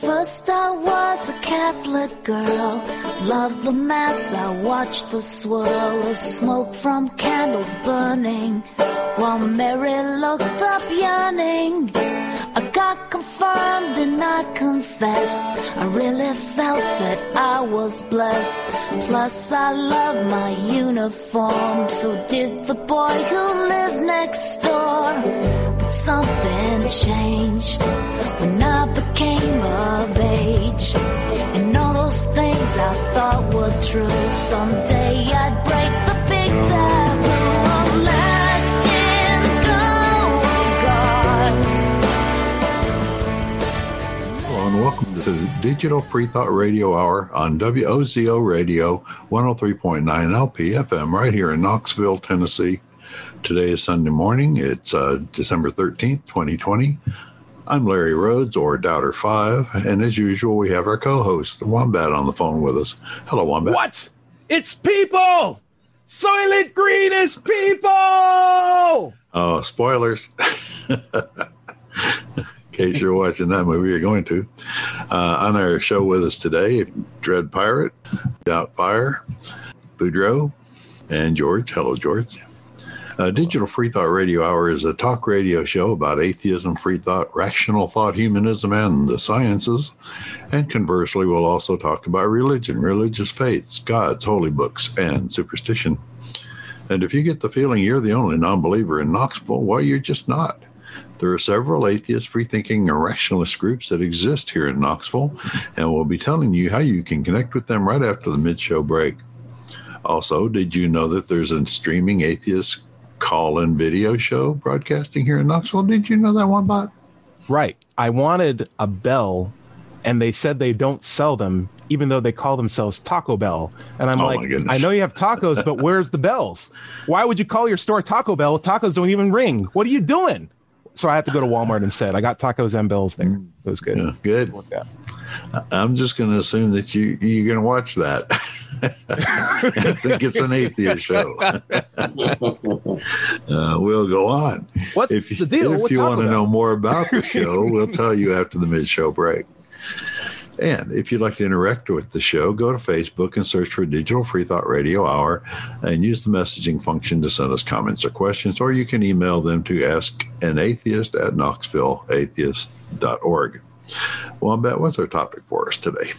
First I was a Catholic girl, loved the mass, I watched the swirl of smoke from candles burning, while Mary looked up yearning. I got confirmed and I confessed, I really felt that I was blessed. Plus I love my uniform, so did the boy who lived next door. Something changed when I became of age. And all those things I thought were true, someday I'd break the big taboo letting go of God. Hello and welcome to the Digital Free Thought Radio Hour on WOZO Radio 103.9 LPFM right here in Knoxville, Tennessee. Today is Sunday morning. It's uh, December 13th, 2020. I'm Larry Rhodes or Doubter5, and as usual, we have our co host, Wombat, on the phone with us. Hello, Wombat. What? It's people! Soylent Green is people! Oh, spoilers. In case you're watching that movie, you're going to. Uh, on our show with us today, Dread Pirate, Doubtfire, Boudreaux, and George. Hello, George. Uh, Digital Free Thought Radio Hour is a talk radio show about atheism, free thought, rational thought, humanism, and the sciences. And conversely, we'll also talk about religion, religious faiths, gods, holy books, and superstition. And if you get the feeling you're the only non believer in Knoxville, well, you're just not. There are several atheist, free thinking, and rationalist groups that exist here in Knoxville, and we'll be telling you how you can connect with them right after the mid show break. Also, did you know that there's a streaming atheist call in video show broadcasting here in Knoxville? Did you know that one, Bot? Right. I wanted a bell, and they said they don't sell them, even though they call themselves Taco Bell. And I'm Oh, like. I know you have tacos, but where's the bells? Why would you call your store Taco Bell? Tacos don't even ring. What are you doing? So I had to go to Walmart instead. I got tacos and bells there. Mm. It was good. Yeah, good. I'm just going to assume that you you're going to watch that. I think it's an atheist show. uh, we'll go on. What's if you, the deal? If you want to know more about the show, we'll tell you after the mid-show break. And if you'd like to interact with the show, go to Facebook and search for Digital Free Thought Radio Hour and use the messaging function to send us comments or questions, or you can email them to askanatheist at knoxvilleatheist.org. Wombat, what's our topic for us today?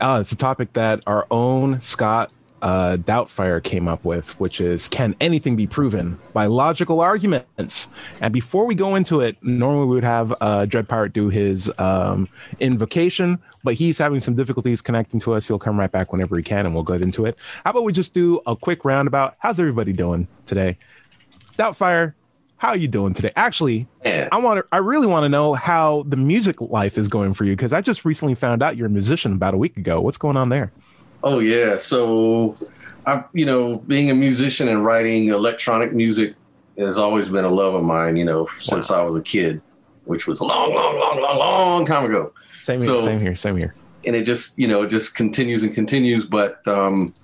Uh, it's a topic that our own Scott uh, Doubtfire came up with, which is can anything be proven by logical arguments? And before we go into it, normally we would have uh, Dread Pirate do his um, invocation, but he's having some difficulties connecting to us. He'll come right back whenever he can, and we'll get into it. How about we just do a quick roundabout? How's everybody doing today? Doubtfire, how are you doing today? Actually, Yeah. I want to. I really want to know how the music life is going for you because I just recently found out you're a musician about a week ago. What's going on there? Oh yeah. So, I you know, being a musician and writing electronic music has always been a love of mine. You know, since I was a kid, which was a long, long, long, long, long time ago. Same here. So- same here. Same here. And it just you know it just continues and continues, but um,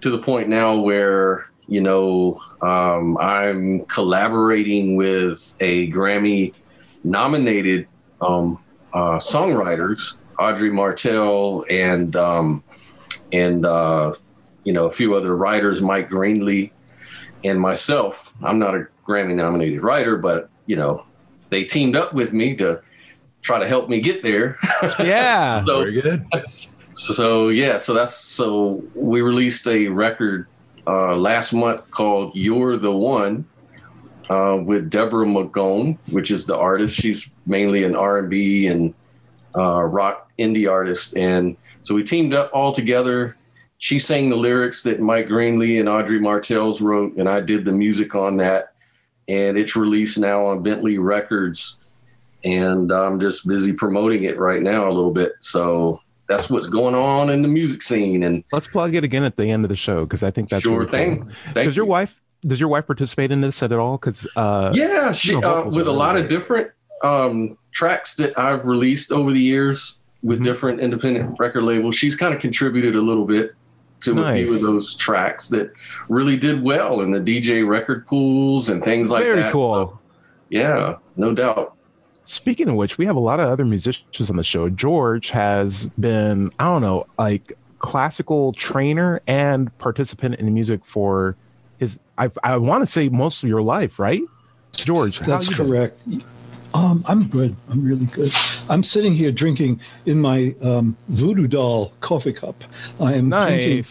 to the point now where you know um, I'm collaborating with a Grammy nominated um, uh, songwriters, Audrey Martell and um, and uh, you know a few other writers, Mike Greenlee and myself. I'm not a Grammy nominated writer, but you know they teamed up with me to try to help me get there. Yeah. so Very good. so yeah, so that's so we released a record uh, last month called "You're the One" uh, with Deborah McGone, which is the artist. She's mainly an R and B and uh, rock indie artist, and so we teamed up all together. She sang the lyrics that Mike Greenlee and Audrey Martels wrote, and I did the music on that. And it's released now on Bentley Records, and I'm just busy promoting it right now a little bit. So that's what's going on in the music scene. And Let's plug it again at the end of the show because I think that's sure really thing. cool. Does your you. wife? Does your wife participate in this at all? Because uh, Yeah, she know, uh, with a lot of different um, tracks that I've released over the years with Mhm. different independent record labels. She's kind of contributed a little bit to a few of those tracks that really did well in the DJ record pools and things like very that. Very cool. Yeah, no doubt. Speaking of which, we have a lot of other musicians on the show. George has been, I don't know, like classical trainer and participant in music for his, I, I want to say most of your life, right? George, That's correct. Um, I'm good. I'm really good. I'm sitting here drinking in my um, Voodoo Doll coffee cup. I am drinking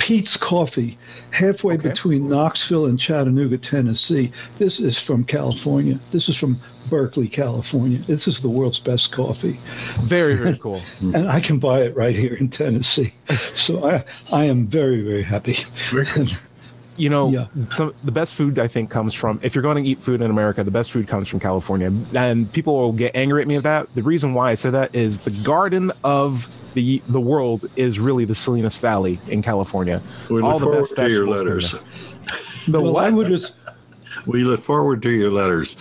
Peet's Coffee, halfway Okay. between Knoxville and Chattanooga, Tennessee. This is from California. This is from Berkeley, California. This is the world's best coffee, Very, very cool. and I can buy it right here in Tennessee. So I, I am very, very happy. you know Yeah. some the best food i think comes from if you're going to eat food in america the best food comes from california and people will get angry at me of that the reason why i say that is the garden of the the world is really the salinas valley in california We All look the forward best to your letters. come there. the Well, I would just, We look forward to your letters.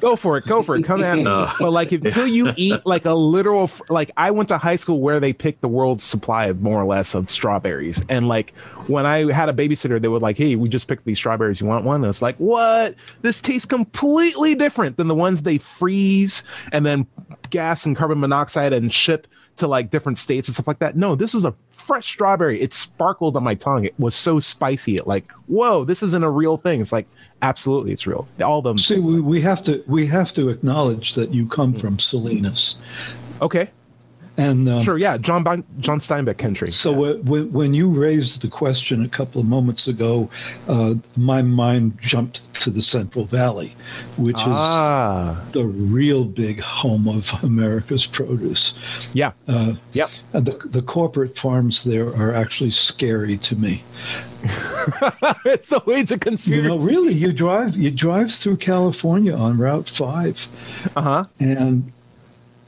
go for it go for it come at me No. but like until you eat like a literal like i went to high school where they picked the world's supply of more or less of strawberries and like when i had a babysitter they would like hey we just picked these strawberries you want one and it's like what this tastes completely different than the ones they freeze and then gas and carbon monoxide and ship to like different states and stuff like that. No this is a fresh strawberry. It sparkled on my tongue. It was so spicy. It like whoa this isn't a real thing. It's like absolutely it's real. All of them see, we, we have to we have to acknowledge that you come hmm. from Salinas, okay and um, Sure, yeah, John Bon- John Steinbeck country. So uh, when, when you raised the question a couple of moments ago, uh, my mind jumped to the Central Valley, which ah, is the real big home of America's produce. yeah, Uh, yep. the, the corporate farms there are actually scary to me. it's always a conspiracy. You know, really, you drive you drive through California on Route Five, Uh huh. and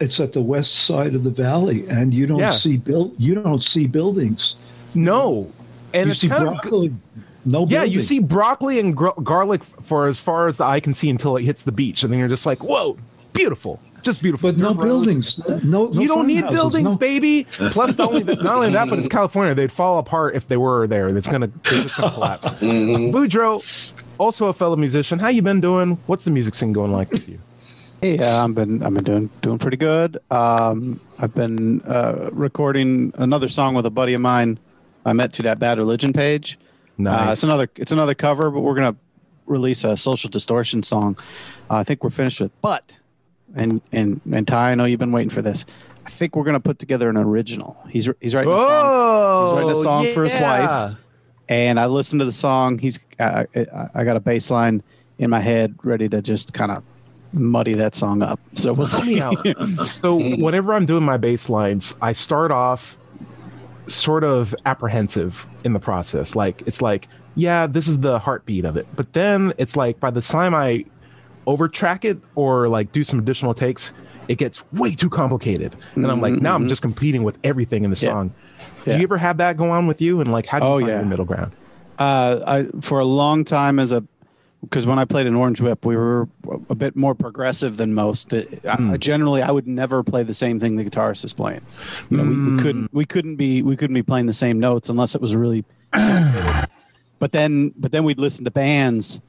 it's at the west side of the valley, and you don't Yeah. see build you don't see buildings. No, and you it's see kind of broccoli, no yeah. You see broccoli and gr- garlic for as far as the eye can see until it hits the beach, and then you're just like, whoa, beautiful, just beautiful. But no roads. buildings. No, no You don't need farmhouses, buildings, no- baby. Plus, not only, that, not only that, but it's California. They'd fall apart if they were there. It's gonna, they're just gonna collapse. Mm-hmm. Boudreaux, also a fellow musician. How you been doing? What's the music scene going like with you? Hey, uh, I've been I've been doing doing pretty good. Um, I've been uh, recording another song with a buddy of mine. I met through that Bad Religion page. Uh, Nice. it's another it's another cover, but we're gonna release a Social Distortion song. Uh, I think we're finished with, but and and and Ty, I know you've been waiting for this. I think we're gonna put together an original. He's he's writing a song, Oh, He's writing a song for his wife. and I listened to the song. He's I, I, I got a bass line in my head ready to just kind of muddy that song up. So we'll see. so whenever I'm doing my bass lines, I start off sort of apprehensive in the process. Like it's like, yeah, this is the heartbeat of it. But then it's like by the time I overtrack it or like do some additional takes, it gets way too complicated. And I'm like, now I'm just competing with everything in the Mm-hmm, Yeah. song. Do Yeah. you ever have that go on with you? And like, how do you Oh, find yeah. your middle ground? Uh, I for a long time as a because when I played in Orange Whip, we were a bit more progressive than most. Uh, I, generally, I would never play the same thing the guitarist is playing. You know, we, we couldn't we couldn't be we couldn't be playing the same notes unless it was really. but then but then we'd listen to bands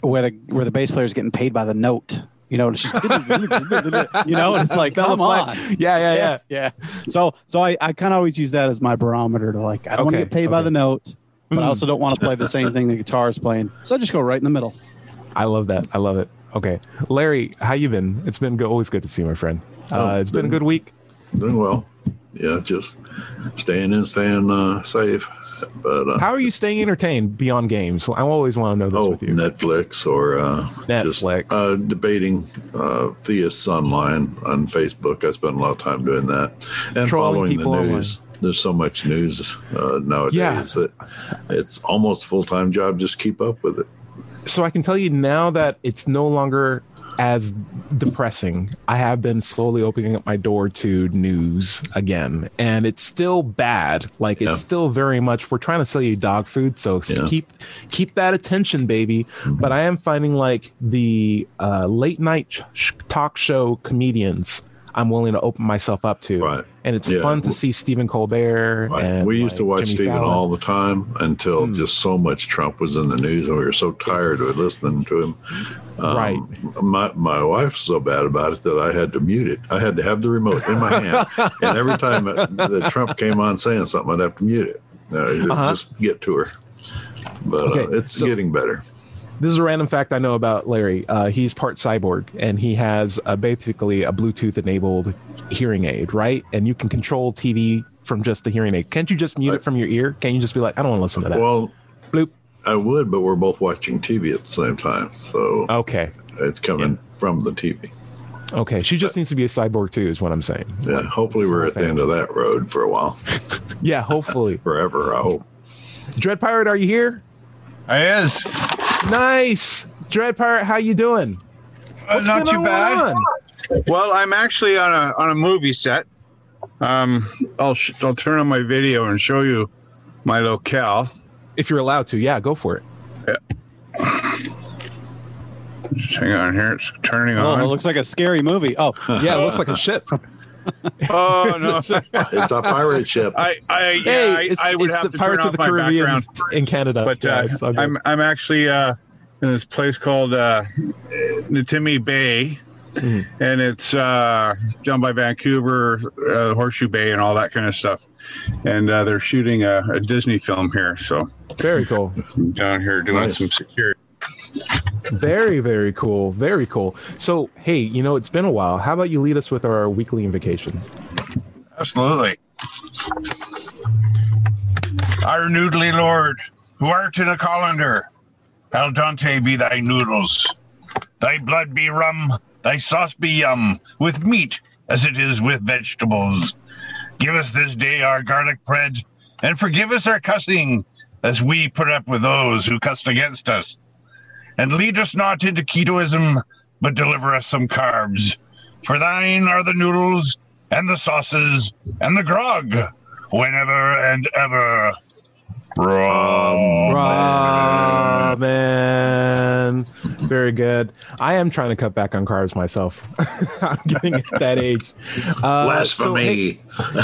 where the where the bass player's getting paid by the note. You know, it's you know, and it's like, come on. Yeah, yeah, yeah. yeah. So so I, I kind of always use that as my barometer to like I don't want to get paid by the note, but I also don't want to play the same thing the guitar is playing. So I just go right in the middle. I love that. I love it. Okay, Larry, how you been? It's been go- always good to see you, my friend. Oh, Uh, it's been a good week. Doing well. Yeah, just staying in, staying uh, safe. But uh, How are you staying entertained beyond games? I always want to know this oh, with you. Netflix or uh, just Netflix. uh, debating uh, theists online on Facebook. I spend a lot of time doing that and Trolling following the news. online. There's so much news uh, nowadays Yeah. that it's almost full time job. Just keep up with it. So I can tell you now that it's no longer as depressing. I have been slowly opening up my door to news again, and it's still bad. Like Yeah. it's still very much. We're trying to sell you dog food, so Yeah. keep keep that attention, baby. Mm-hmm. But I am finding like the uh, late night sh- talk show comedians. I'm willing to open myself up to. Right. And it's Yeah. fun to see Stephen Colbert. Right. And we used to watch Jimmy Stephen Fallon. all the time until Hmm. just so much Trump was in the news, and we were so tired of listening to him. Um, Right. My my wife's so bad about it that I had to mute it. I had to have the remote in my hand, and every time that that Trump came on saying something, I'd have to mute it. Uh, Uh-huh. Just get to her. But Okay, uh, it's so- getting better. This is a random fact I know about Larry. Uh, he's part cyborg, and he has uh, basically a Bluetooth-enabled hearing aid, right? And you can control TV from just the hearing aid. Can't you just mute it from your ear? Can't you just be like, I don't want to listen to that? Well, Bloop. I would, but we're both watching TV at the same time, so Okay, it's coming from the TV. okay. She just needs to be a cyborg too, is what I'm saying. Yeah, hopefully we're at the end of that road for a while, Yeah, hopefully. forever. I hope. Dread Pirate, are you here? I is. Nice, Dread Pirate. How you doing? Uh, not too bad. on? Well, I'm actually on a on a movie set. Um, I'll sh- I'll turn on my video and show you my locale. If you're allowed to, yeah, go for it. Just hang on here. It's turning on. Oh, it looks like a scary movie. Oh, Yeah, it looks like a ship. Oh no! It's a pirate ship. I I yeah hey, I, it's, I would it's have the to Pirates turn of off the my Caribbean background. in Canada. But Yeah, uh, it's all good. I'm I'm actually uh, in this place called uh, Natimi Bay, Mhm. and it's uh, down by Vancouver, uh, Horseshoe Bay, and all that kind of stuff. And uh, they're shooting a, a Disney film here, so very cool. Down here doing Nice. some security. Very, very cool. Very cool. So, hey, you know, it's been a while. How about you lead us with our weekly invocation? Absolutely. Our noodly lord, who art in a colander, al dente be thy noodles. Thy blood be rum, thy sauce be yum, with meat as it is with vegetables. Give us this day our garlic bread, and forgive us our cussing, as we put up with those who cussed against us. And lead us not into ketoism, but deliver us some carbs. For thine are the noodles and the sauces and the grog, whenever and ever. Ramen. Ramen. Very good. I am trying to cut back on carbs myself. I'm getting at that age. Uh, so, hey, Blasphemy.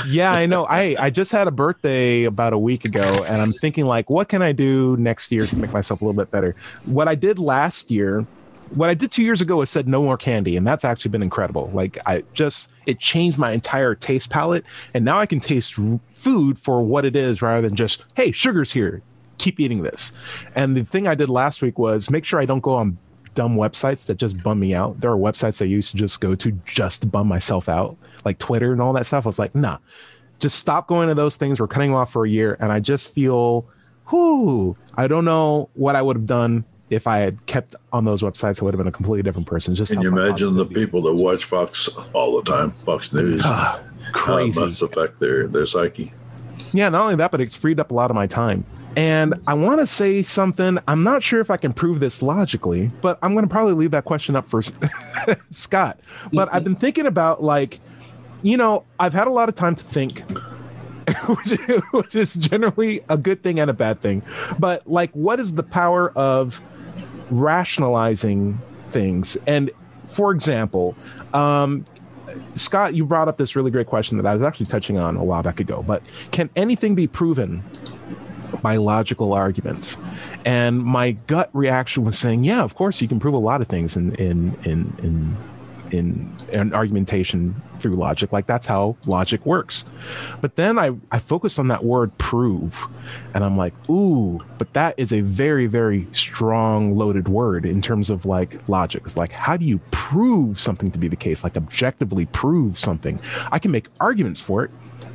yeah, I know. I I just had a birthday about a week ago, and I'm thinking like, what can I do next year to make myself a little bit better? What I did last year, what I did two years ago was said no more candy, and that's actually been incredible. Like I just it changed my entire taste palette, and now I can taste food for what it is rather than just hey, sugar's here, keep eating this. And the thing I did last week was make sure I don't go on dumb websites that just bum me out. There are websites I used to just go to just to bum myself out, like Twitter and all that stuff. I was like, nah, just stop going to those things. We're cutting off for a year. And I just feel, whoo, I don't know what I would have done if I had kept on those websites. I would have been a completely different person. Just Can you imagine the people that watch Fox all the time, Fox News? Ah, How it crazy. must affect their, their psyche. Yeah, not only that, but it's freed up a lot of my time. And I want to say something. I'm not sure if I can prove this logically, but I'm going to probably leave that question up for Scott. But I've been thinking about, like, you know, I've had a lot of time to think, which, which is generally a good thing and a bad thing. But, like, what is the power of rationalizing things? And for example, um, Scott, you brought up this really great question that I was actually touching on a while back ago. But can anything be proven by logical arguments? And my gut reaction was saying, yeah, of course you can prove a lot of things in in in in in an argumentation through logic. Like that's how logic works. But then I, I focused on that word prove and I'm like, ooh, but that is a very, very strong loaded word in terms of like logic. It's like, how do you prove something to be the case? Like objectively prove something. I can make arguments for it.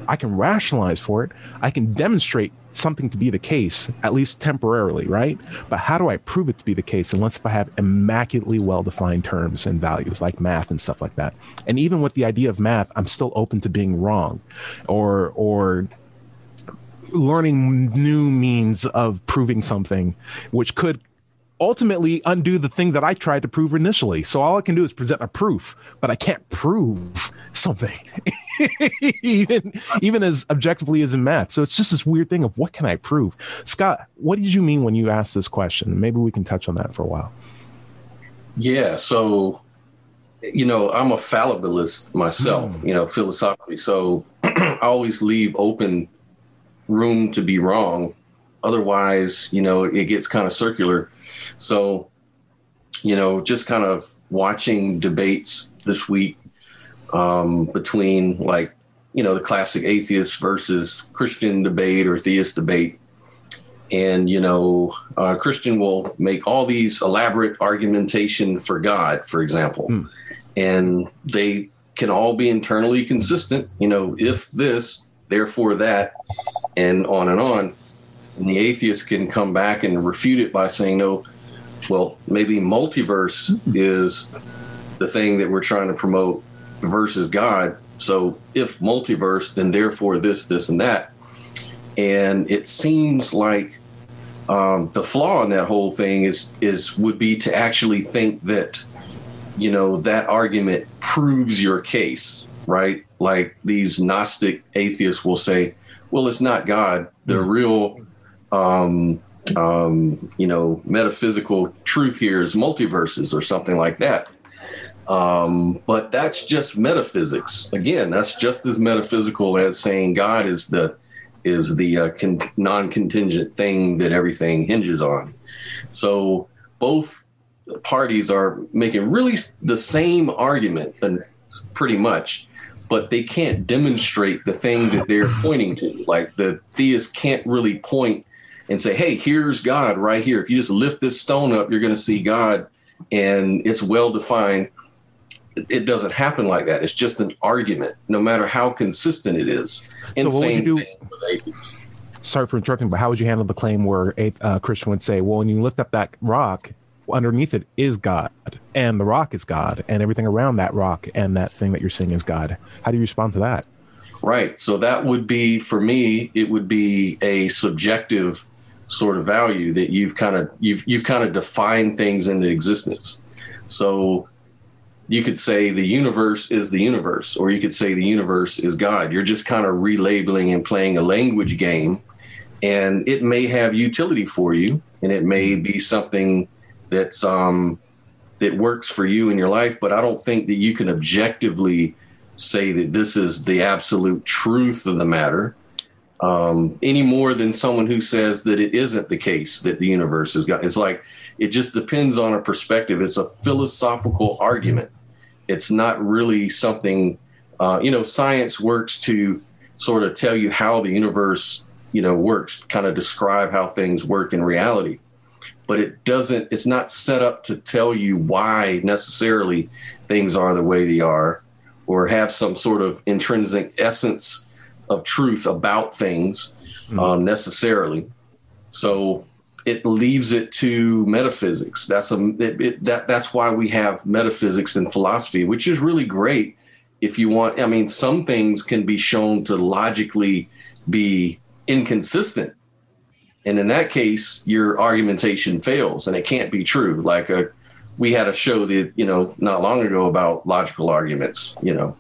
I can rationalize for it. I can demonstrate something to be the case, at least temporarily, right? But how do I prove it to be the case unless if I have immaculately well defined terms and values like math and stuff like that? And even with the idea of math, I'm still open to being wrong or, or, learning new means of proving something which could ultimately undo the thing that I tried to prove initially. So all I can do is present a proof, but I can't prove something, even even as objectively as in math. So it's just this weird thing of what can I prove? Scott, what did you mean when you asked this question? Maybe we can touch on that for a while. Yeah. So you know, I'm a fallibilist myself, Hmm. you know, philosophically. So I always leave open room to be wrong. Otherwise, you know, it gets kind of circular. So, you know, just kind of watching debates this week um, between like, you know, the classic atheist versus Christian debate or theist debate. And, you know, uh, Christian will make all these elaborate argumentation for God, for example. Hmm. And they can all be internally consistent, you know, if this, therefore that, and on and on. And the atheist can come back and refute it by saying, no, well, maybe multiverse is the thing that we're trying to promote versus God. So if multiverse, then therefore this, this, and that. And it seems like um, the flaw in that whole thing is is would be to actually think that you know that argument proves your case, right? Like these Gnostic atheists will say, well, it's not God. The real um, um, you know, metaphysical truth here is multiverses or something like that. Um, but that's just metaphysics. Again, that's just as metaphysical as saying God is the is the uh, con- non-contingent thing that everything hinges on. So both parties are making really the same argument, and pretty much, but they can't demonstrate the thing that they're pointing to. Like the theist can't really point and say, "Hey, here's God right here. If you just lift this stone up, you're going to see God, and it's well defined." It doesn't happen like that. It's just an argument, no matter how consistent it is. So what would you do- thing with atheists. Sorry for interrupting, but how would you handle the claim where a uh, Christian would say, "Well, when you lift up that rock, underneath it is God, and the rock is God, and everything around that rock and that thing that you're seeing is God." How do you respond to that? Right. So that would be for me. It would be a subjective sort of value that you've kind of you've you've kind of defined things into existence. So you could say the universe is the universe, or you could say the universe is God. You're just kind of relabeling and playing a language game, and it may have utility for you, and it may be something that's um, that works for you in your life. But I don't think that you can objectively say that this is the absolute truth of the matter um, any more than someone who says that it isn't the case that the universe is God. It's like it just depends on a perspective. It's a philosophical argument. It's not really something, uh, you know, science works to sort of tell you how the universe, you know, works, kind of describe how things work in reality. But it doesn't, it's not set up to tell you why necessarily things are the way they are or have some sort of intrinsic essence of truth about things um, necessarily. So it leaves it to metaphysics. That's a it, it, that that's why we have metaphysics and philosophy, which is really great. If you want, I mean, some things can be shown to logically be inconsistent, and in that case, your argumentation fails, and it can't be true. Like a, we had a show that you know not long ago about logical arguments. You know,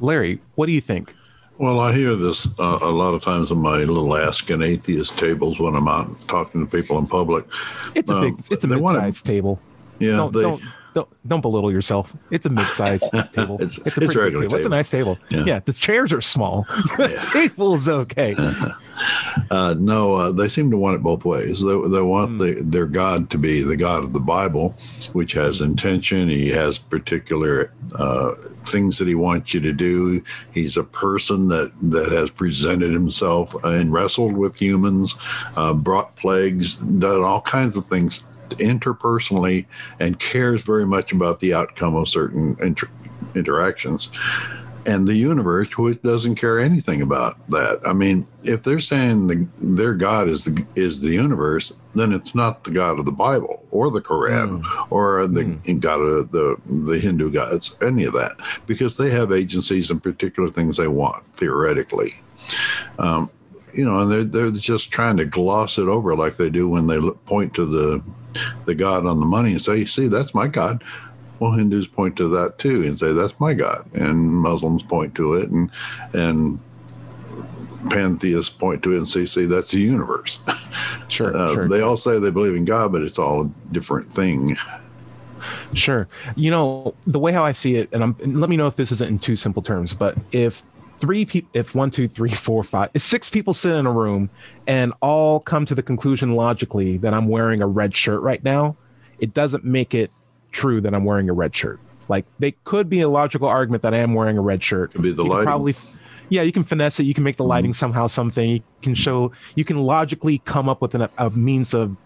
Larry, what do you think? Well, I hear this uh, a lot of times on my little Ask an Atheist tables when I'm out talking to people in public. It's a Um, big, it's a wanna- mid-sized table. Yeah, don't, they, don't don't don't belittle yourself. It's a mid-sized table. It's- a pretty big regular table. It's a nice table. Yeah. Yeah, the chairs are small. the table is okay. uh, no, uh, they seem to want it both ways. They, they want the, their God to be the God of the Bible, which has intention. He has particular uh, things that he wants you to do. He's a person that, that has presented himself and wrestled with humans, uh, brought plagues, done all kinds of things interpersonally, and cares very much about the outcome of certain inter- interactions and the universe which doesn't care anything about that. I mean, if they're saying the, their God is the is the universe, then it's not the God of the Bible or the Quran or the God of the the Hindu gods, any of that, because they have agencies and particular things they want theoretically. Um, you know, and they're they're just trying to gloss it over like they do when they look, point to the the God on the money and say, "See, that's my God." Well, Hindus point to that too and say that's my God, and Muslims point to it, and and pantheists point to it and say, "See, that's the universe." Sure, Uh, sure. They all say they believe in God, but it's all a different thing. Sure. You know, the way how I see it, and, I'm, and let me know if this isn't in too simple terms, but if three people, if one, two, three, four, five, if six people sit in a room and all come to the conclusion logically that I'm wearing a red shirt right now, it doesn't make it true that I'm wearing a red shirt. Like, they could be a logical argument that I am wearing a red shirt. Could be the You lighting. Probably, yeah, you can finesse it. You can make the mm-hmm. lighting somehow something. You can show, you can logically come up with an, a means of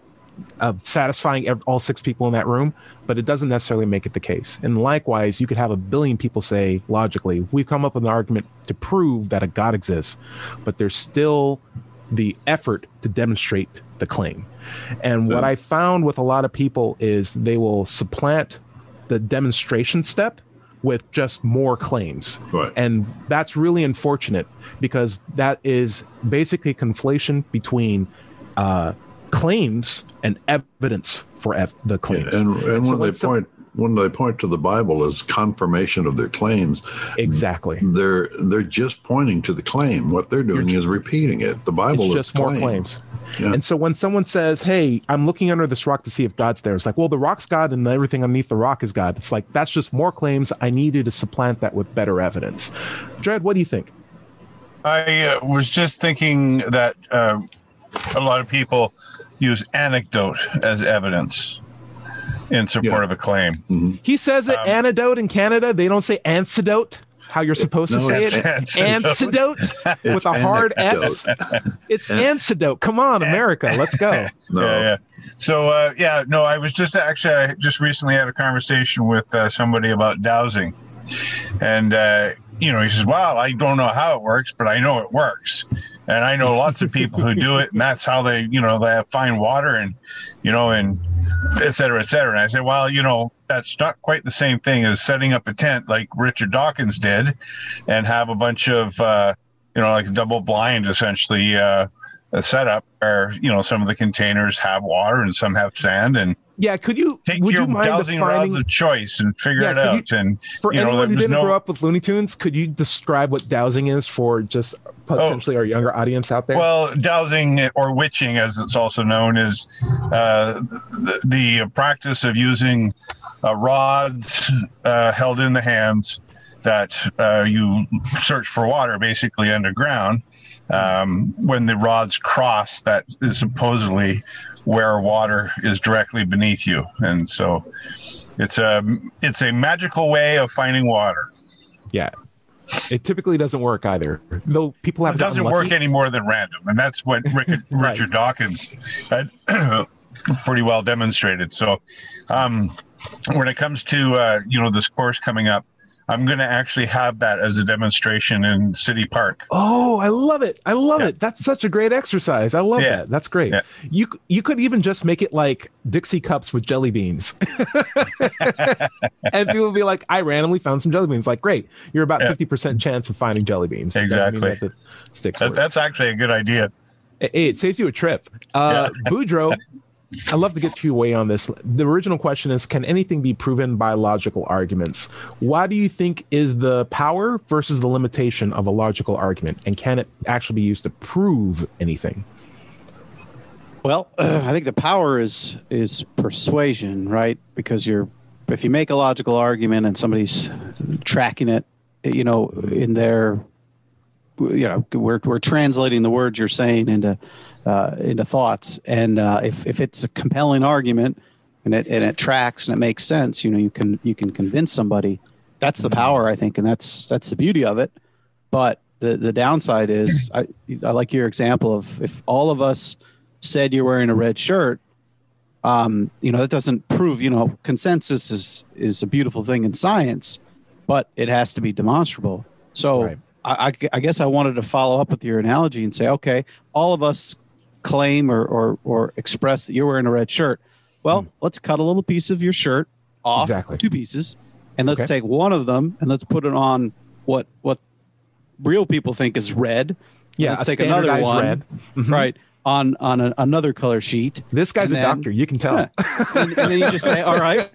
of satisfying all six people in that room, but it doesn't necessarily make it the case. And likewise, you could have a billion people say logically, we've come up with an argument to prove that a God exists, but there's still the effort to demonstrate the claim. And what I found with a lot of people is they will supplant the demonstration step with just more claims. Right. And that's really unfortunate because that is basically conflation between uh, claims and evidence for ev- the claims. And and so when they some- point when they point to the Bible as confirmation of their claims, exactly. they're they're just pointing to the claim. What they're doing is repeating it. The Bible It's is just more claims. Yeah. And so when someone says, "Hey, I'm looking under this rock to see if God's there," it's like, "Well, the rock's God, and everything underneath the rock is God." It's like that's just more claims. I needed to supplant that with better evidence. Dread, what do you think? I uh, was just thinking that uh, a lot of people use anecdote as evidence in support Yeah. of a claim. He says Um, it antidote in Canada. They don't say antidote. How you're supposed to say it? antidote. Antidote with a hard S. It's antidote. Come on, America. Let's go. No. Yeah, yeah. So uh, yeah, no, I was just actually I just recently had a conversation with uh, somebody about dowsing, and uh, you know he says, "Well, I don't know how it works, but I know it works." And I know lots of people who do it, and that's how they, you know, they have fine water and, you know, and et cetera, et cetera. And I said, well, you know, that's not quite the same thing as setting up a tent like Richard Dawkins did and have a bunch of, uh, you know, like double blind essentially uh, setup where, you know, some of the containers have water and some have sand and Yeah, could you take would your you mind dowsing defining rods of choice and figure Yeah, it could you- out. and, for you know, anyone who didn't no- grow up with Looney Tunes? Could you describe what dowsing is for just potentially our younger audience out there? Well, dowsing or witching, as it's also known, is uh, the, the practice of using uh, rods uh, held in the hands that uh, you search for water basically underground. Um, when the rods cross, that is supposedly where water is directly beneath you, and so it's a it's a magical way of finding water. yeah. It typically doesn't work either. Though people have it doesn't work any more than random, and that's what Rick, Right. Richard Dawkins had pretty well demonstrated. So, um, when it comes to uh, you know this course coming up, I'm going to actually have that as a demonstration in City Park. Oh, I love it. I love Yeah. it. That's such a great exercise. I love Yeah. that. That's great. Yeah. You you could even just make it like Dixie cups with jelly beans. and people will be like, I randomly found some jelly beans. Like, great. You're about Yeah. 50% chance of finding jelly beans. It Exactly. that That, that's actually a good idea. Hey, it saves you a trip. Uh, Boudreaux, I'd love to get you away on this. The original question is Can anything be proven by logical arguments? Why do you think is the power versus the limitation of a logical argument? And can it actually be used to prove anything? Well, I think the power is is persuasion, right? Because you're if you make a logical argument and somebody's tracking it, you know, in their you know, we're we're translating the words you're saying into uh, into thoughts, and uh, if if it's a compelling argument and it and it tracks and it makes sense, you know, you can you can convince somebody. That's the power, I think, and that's that's the beauty of it. But the the downside is, I I like your example of if all of us said you're wearing a red shirt, um, you know, that doesn't prove, you know, consensus is is a beautiful thing in science, but it has to be demonstrable. So Right. I, I, I guess I wanted to follow up with your analogy and say, okay, all of us claim or or, or express that you're wearing a red shirt. Well, let's cut a little piece of your shirt off, Exactly. two pieces, and let's Okay. take one of them and let's put it on what what real people think is red. Yeah, let's take another one, red. Mhm. right, on on a, another color sheet. This guy's And a then- doctor. You can tell. Yeah. and, and then you just say, "All right,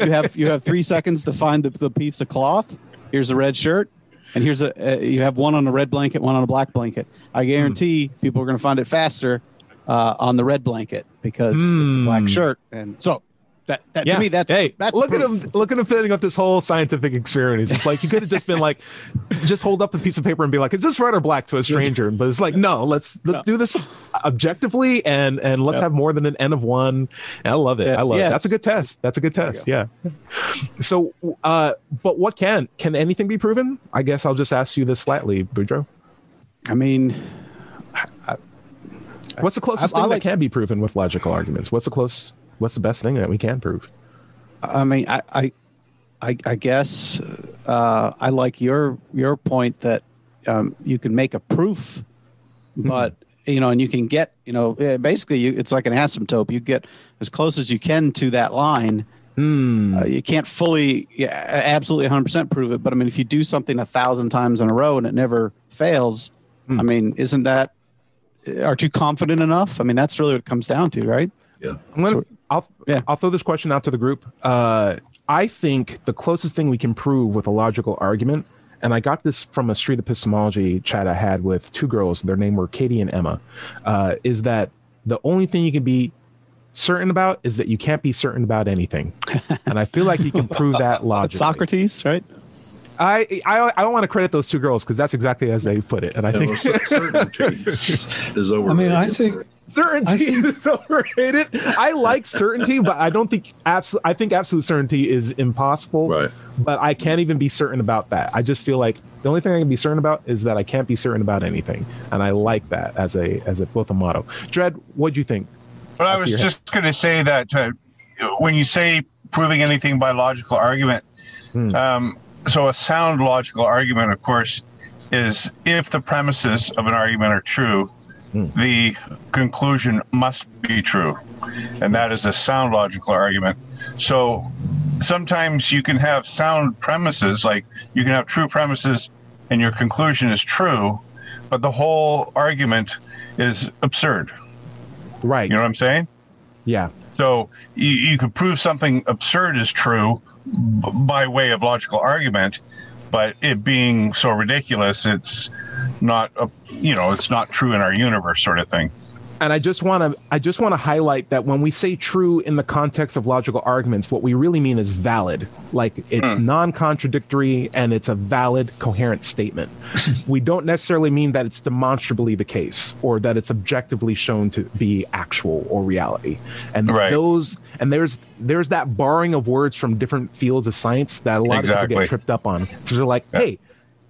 you have you have three seconds to find the, the piece of cloth. Here's a red shirt, and here's a uh, you have one on a red blanket, one on a black blanket. I guarantee people are going to find it faster uh, on the red blanket because it's a black Hmm. shirt. And so, That, that to me, that's hey. that's look at him. Look at him fitting up this whole scientific experiment. It's like you could have just been like, just hold up the piece of paper and be like, "Is this red or black?" to a stranger. But it's like, no, let's let's do this objectively and and let's Yep. have more than an n of one. And I love it. I Yes, love it. That's a good test. That's a good test. Yeah. So, uh, but what can can anything be proven? I guess I'll just ask you this flatly, Boudreaux. I mean, What's the closest I- I thing like- that can be proven with logical arguments? What's the close? What's the best thing that we can prove? I mean, I, I, I, I guess uh, I like your your point that um, you can make a proof, but you know, and you can get you know, basically, you, it's like an asymptote. You get as close as you can to that line. Uh, you can't fully, yeah, absolutely 100% prove it, but I mean, if you do something a thousand times in a row and it never fails, I mean, isn't that? Aren't you confident enough? I mean, that's really what it comes down to, right? Yeah. I'm gonna, So- I'll, yeah. I'll throw this question out to the group. Uh, I think the closest thing we can prove with a logical argument, and I got this from a street epistemology chat I had with two girls. Their name were Katie and Emma. Uh, is that the only thing you can be certain about is that you can't be certain about anything, and I feel like you can prove that That's logically. Socrates, right? I, I I don't want to credit those two girls because that's exactly as they put it, and I You know, think certainty is over. I mean, I think certainty is overrated. I like certainty, but I don't think absolute. I think absolute certainty is impossible. Right. But I can't even be certain about that. I just feel like the only thing I can be certain about is that I can't be certain about anything, and I like that as a as a both a motto. Dread, what do you think? But I I was your just going to say that uh, when you say proving anything by logical argument, Hmm. um, so a sound logical argument, of course, is if the premises of an argument are true, Hmm. the conclusion must be true. And that is a sound logical argument. So sometimes you can have sound premises, like you can have true premises and your conclusion is true, but the whole argument is absurd. Right. You know what I'm saying? yeah. So you, you could prove something absurd is true by way of logical argument, but it being so ridiculous, it's not, a, you know, it's not true in our universe, sort of thing. And I just want to I just want to highlight that when we say true in the context of logical arguments, what we really mean is valid. Like it's hmm. non-contradictory and it's a valid, coherent statement. we don't necessarily mean that it's demonstrably the case or that it's objectively shown to be actual or reality. And Right. those and there's there's that borrowing of words from different fields of science that a lot of people get tripped up on. So they're like, hey,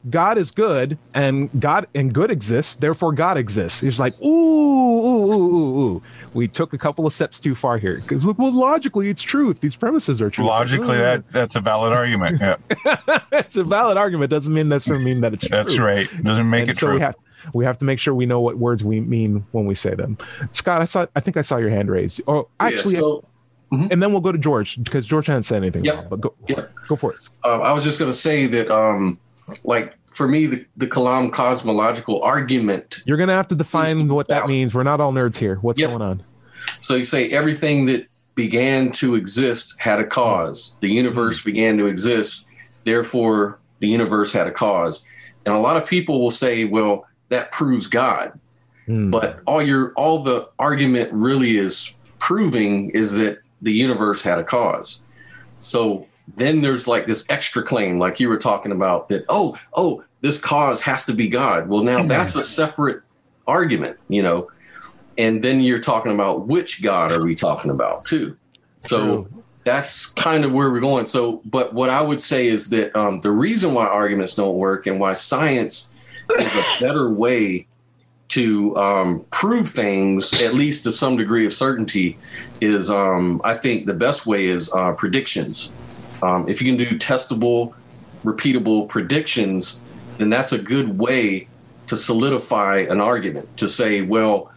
God is good and God and good exists, therefore God exists. It's like, ooh, ooh, ooh, ooh, ooh. We took a couple of steps too far here. Because look, well, logically it's true if these premises are true. It's like, Logically, "Oh, that that's a valid argument. Yeah, it's a valid argument. Doesn't mean necessarily mean that it's true. that's true. right. Doesn't make and it so true. we have we have to make sure we know what words we mean when we say them. Scott, I saw I think I saw your hand raised. Oh, actually, yeah, so, and then we'll go to George because George hasn't said anything. Yep. But go, Yep. go for it. uh, I was just going to say that, um, like for me, the, the Kalam cosmological argument. You're gonna have to define what that means. We're not all nerds here. What's Yep. going on? So you say everything that began to exist had a cause. The universe began to exist, therefore the universe had a cause. And a lot of people will say, "Well, that proves God." Hmm. But all your all the argument really is proving is that the universe had a cause. So then there's like this extra claim, like you were talking about, that oh, oh, this cause has to be God. Well, now that's a separate argument, you know. And then you're talking about which God are we talking about too? So that's kind of where we're going. So, but what I would say is that um, the reason why arguments don't work and why science is a better way to um, prove things, at least to some degree of certainty, is um, I think the best way is uh, predictions. Um, if you can do testable, repeatable predictions, then that's a good way to solidify an argument. To say, well,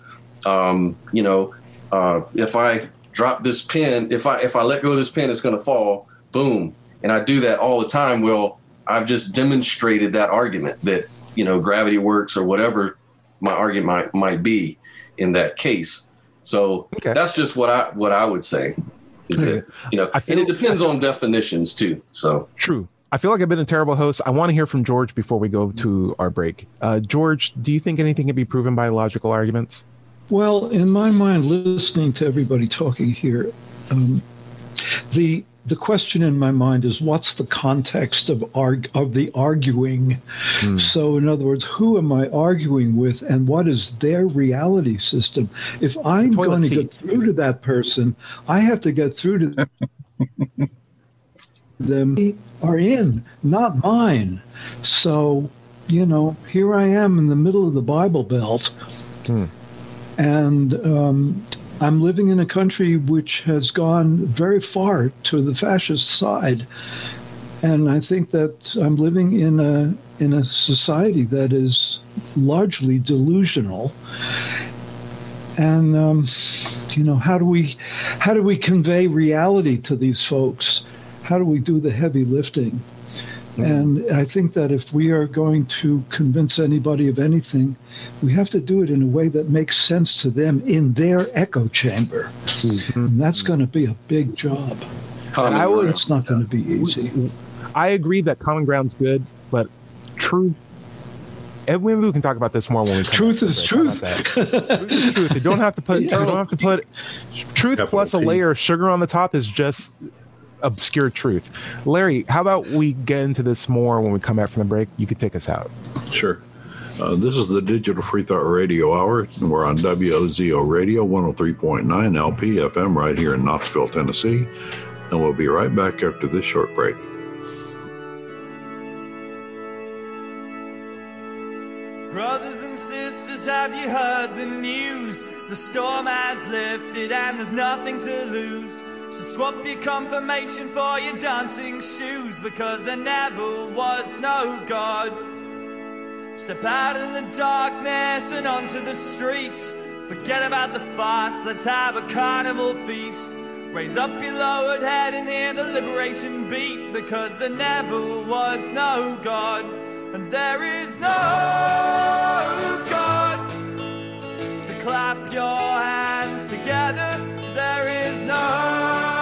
um, you know, uh, if I drop this pen, if I if I let go of this pen, it's going to fall. Boom, and I do that all the time. Well, I've just demonstrated that argument that you know gravity works or whatever my argument might, might be in that case. So Okay. that's just what I what I would say. Is it you know, I feel- and it depends on definitions too. So True. I feel like I've been a terrible host. I want to hear from George before we go to our break. Uh, George, do you think anything can be proven by logical arguments? Well, in my mind, listening to everybody talking here, um, the the question in my mind is what's the context of arg- of the arguing? So in other words who am i arguing with and what is their reality system? If i'm going to get through to that person i have to get through to them. They are in not mine. So you know here i am in the middle of the bible belt and um, I'm living in a country which has gone very far to the fascist side, and I think that I'm living in a in a society that is largely delusional. And um, you know, how do we how do we convey reality to these folks? How do we do the heavy lifting? Mm-hmm. And I think that if we are going to convince anybody of anything, we have to do it in a way that makes sense to them in their echo chamber. Mm-hmm. And that's going to be a big job. Common I was- It's not going to be easy. I agree that common ground's good, but truth. And maybe we can talk about this more when we come Truth is to it. How truth. about that? truth is truth. You don't have to put. You don't have to put. Truth Capital plus a layer of sugar on the top is just obscure truth. Larry, how about we get into this more when we come back from the break? You could take us out. Sure. Uh, this is the Digital Free Thought Radio Hour, and we're on WOZO Radio 103.9 LP FM right here in Knoxville, Tennessee. And we'll be right back after this short break. Brothers and sisters, have you heard the news? The storm has lifted and there's nothing to lose. So swap your confirmation for your dancing shoes because there never was no God. Step out of the darkness and onto the streets. Forget about the fast, let's have a carnival feast. Raise up your lowered head and hear the liberation beat because there never was no God. And there is no God. So clap your hands together. There is no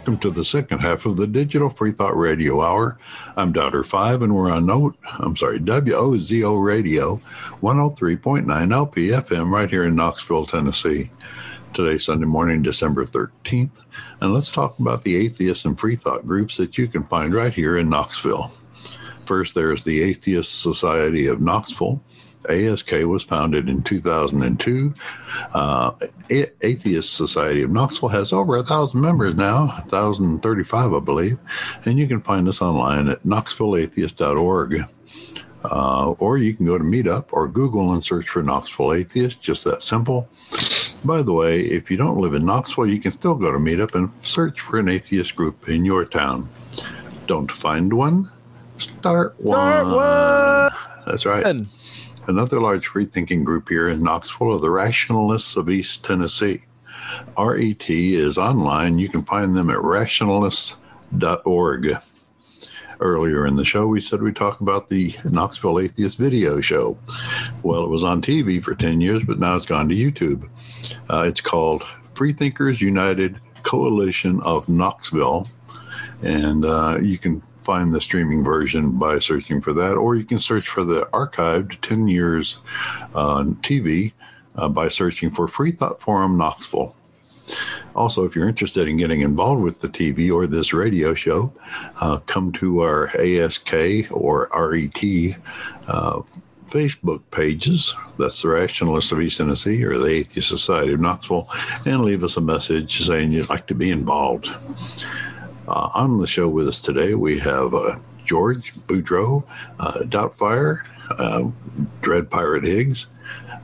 Welcome to the second half of the Digital Free Thought Radio Hour. I'm Doubter 5, and we're on Note, I'm sorry, WOZO Radio 103.9 LPFM, right here in Knoxville, Tennessee. Today, Sunday morning, December 13th. And let's talk about the atheist and free thought groups that you can find right here in Knoxville. First, there's the Atheist Society of Knoxville. ASK was founded in 2002. Uh, Atheist Society of Knoxville has over a thousand members now, 1,035, I believe. And you can find us online at knoxvilleatheist.org. Uh, or you can go to Meetup or Google and search for Knoxville Atheist, just that simple. By the way, if you don't live in Knoxville, you can still go to Meetup and search for an atheist group in your town. Don't find one? Start one. Start one. That's right. And Another large free thinking group here in Knoxville are the Rationalists of East Tennessee. RET is online. You can find them at rationalists.org. Earlier in the show, we said we talk about the Knoxville Atheist video show. Well, it was on TV for 10 years, but now it's gone to YouTube. Uh, it's called Freethinkers United Coalition of Knoxville. And uh, you can find the streaming version by searching for that, or you can search for the archived 10 years on TV uh, by searching for Free Thought Forum Knoxville. Also, if you're interested in getting involved with the TV or this radio show, uh, come to our ASK or RET uh, Facebook pages. That's the Rationalists of East Tennessee or the Atheist Society of Knoxville, and leave us a message saying you'd like to be involved. Uh, on the show with us today, we have uh, George Boudreau, uh, Doubtfire, uh, Dread Pirate Higgs,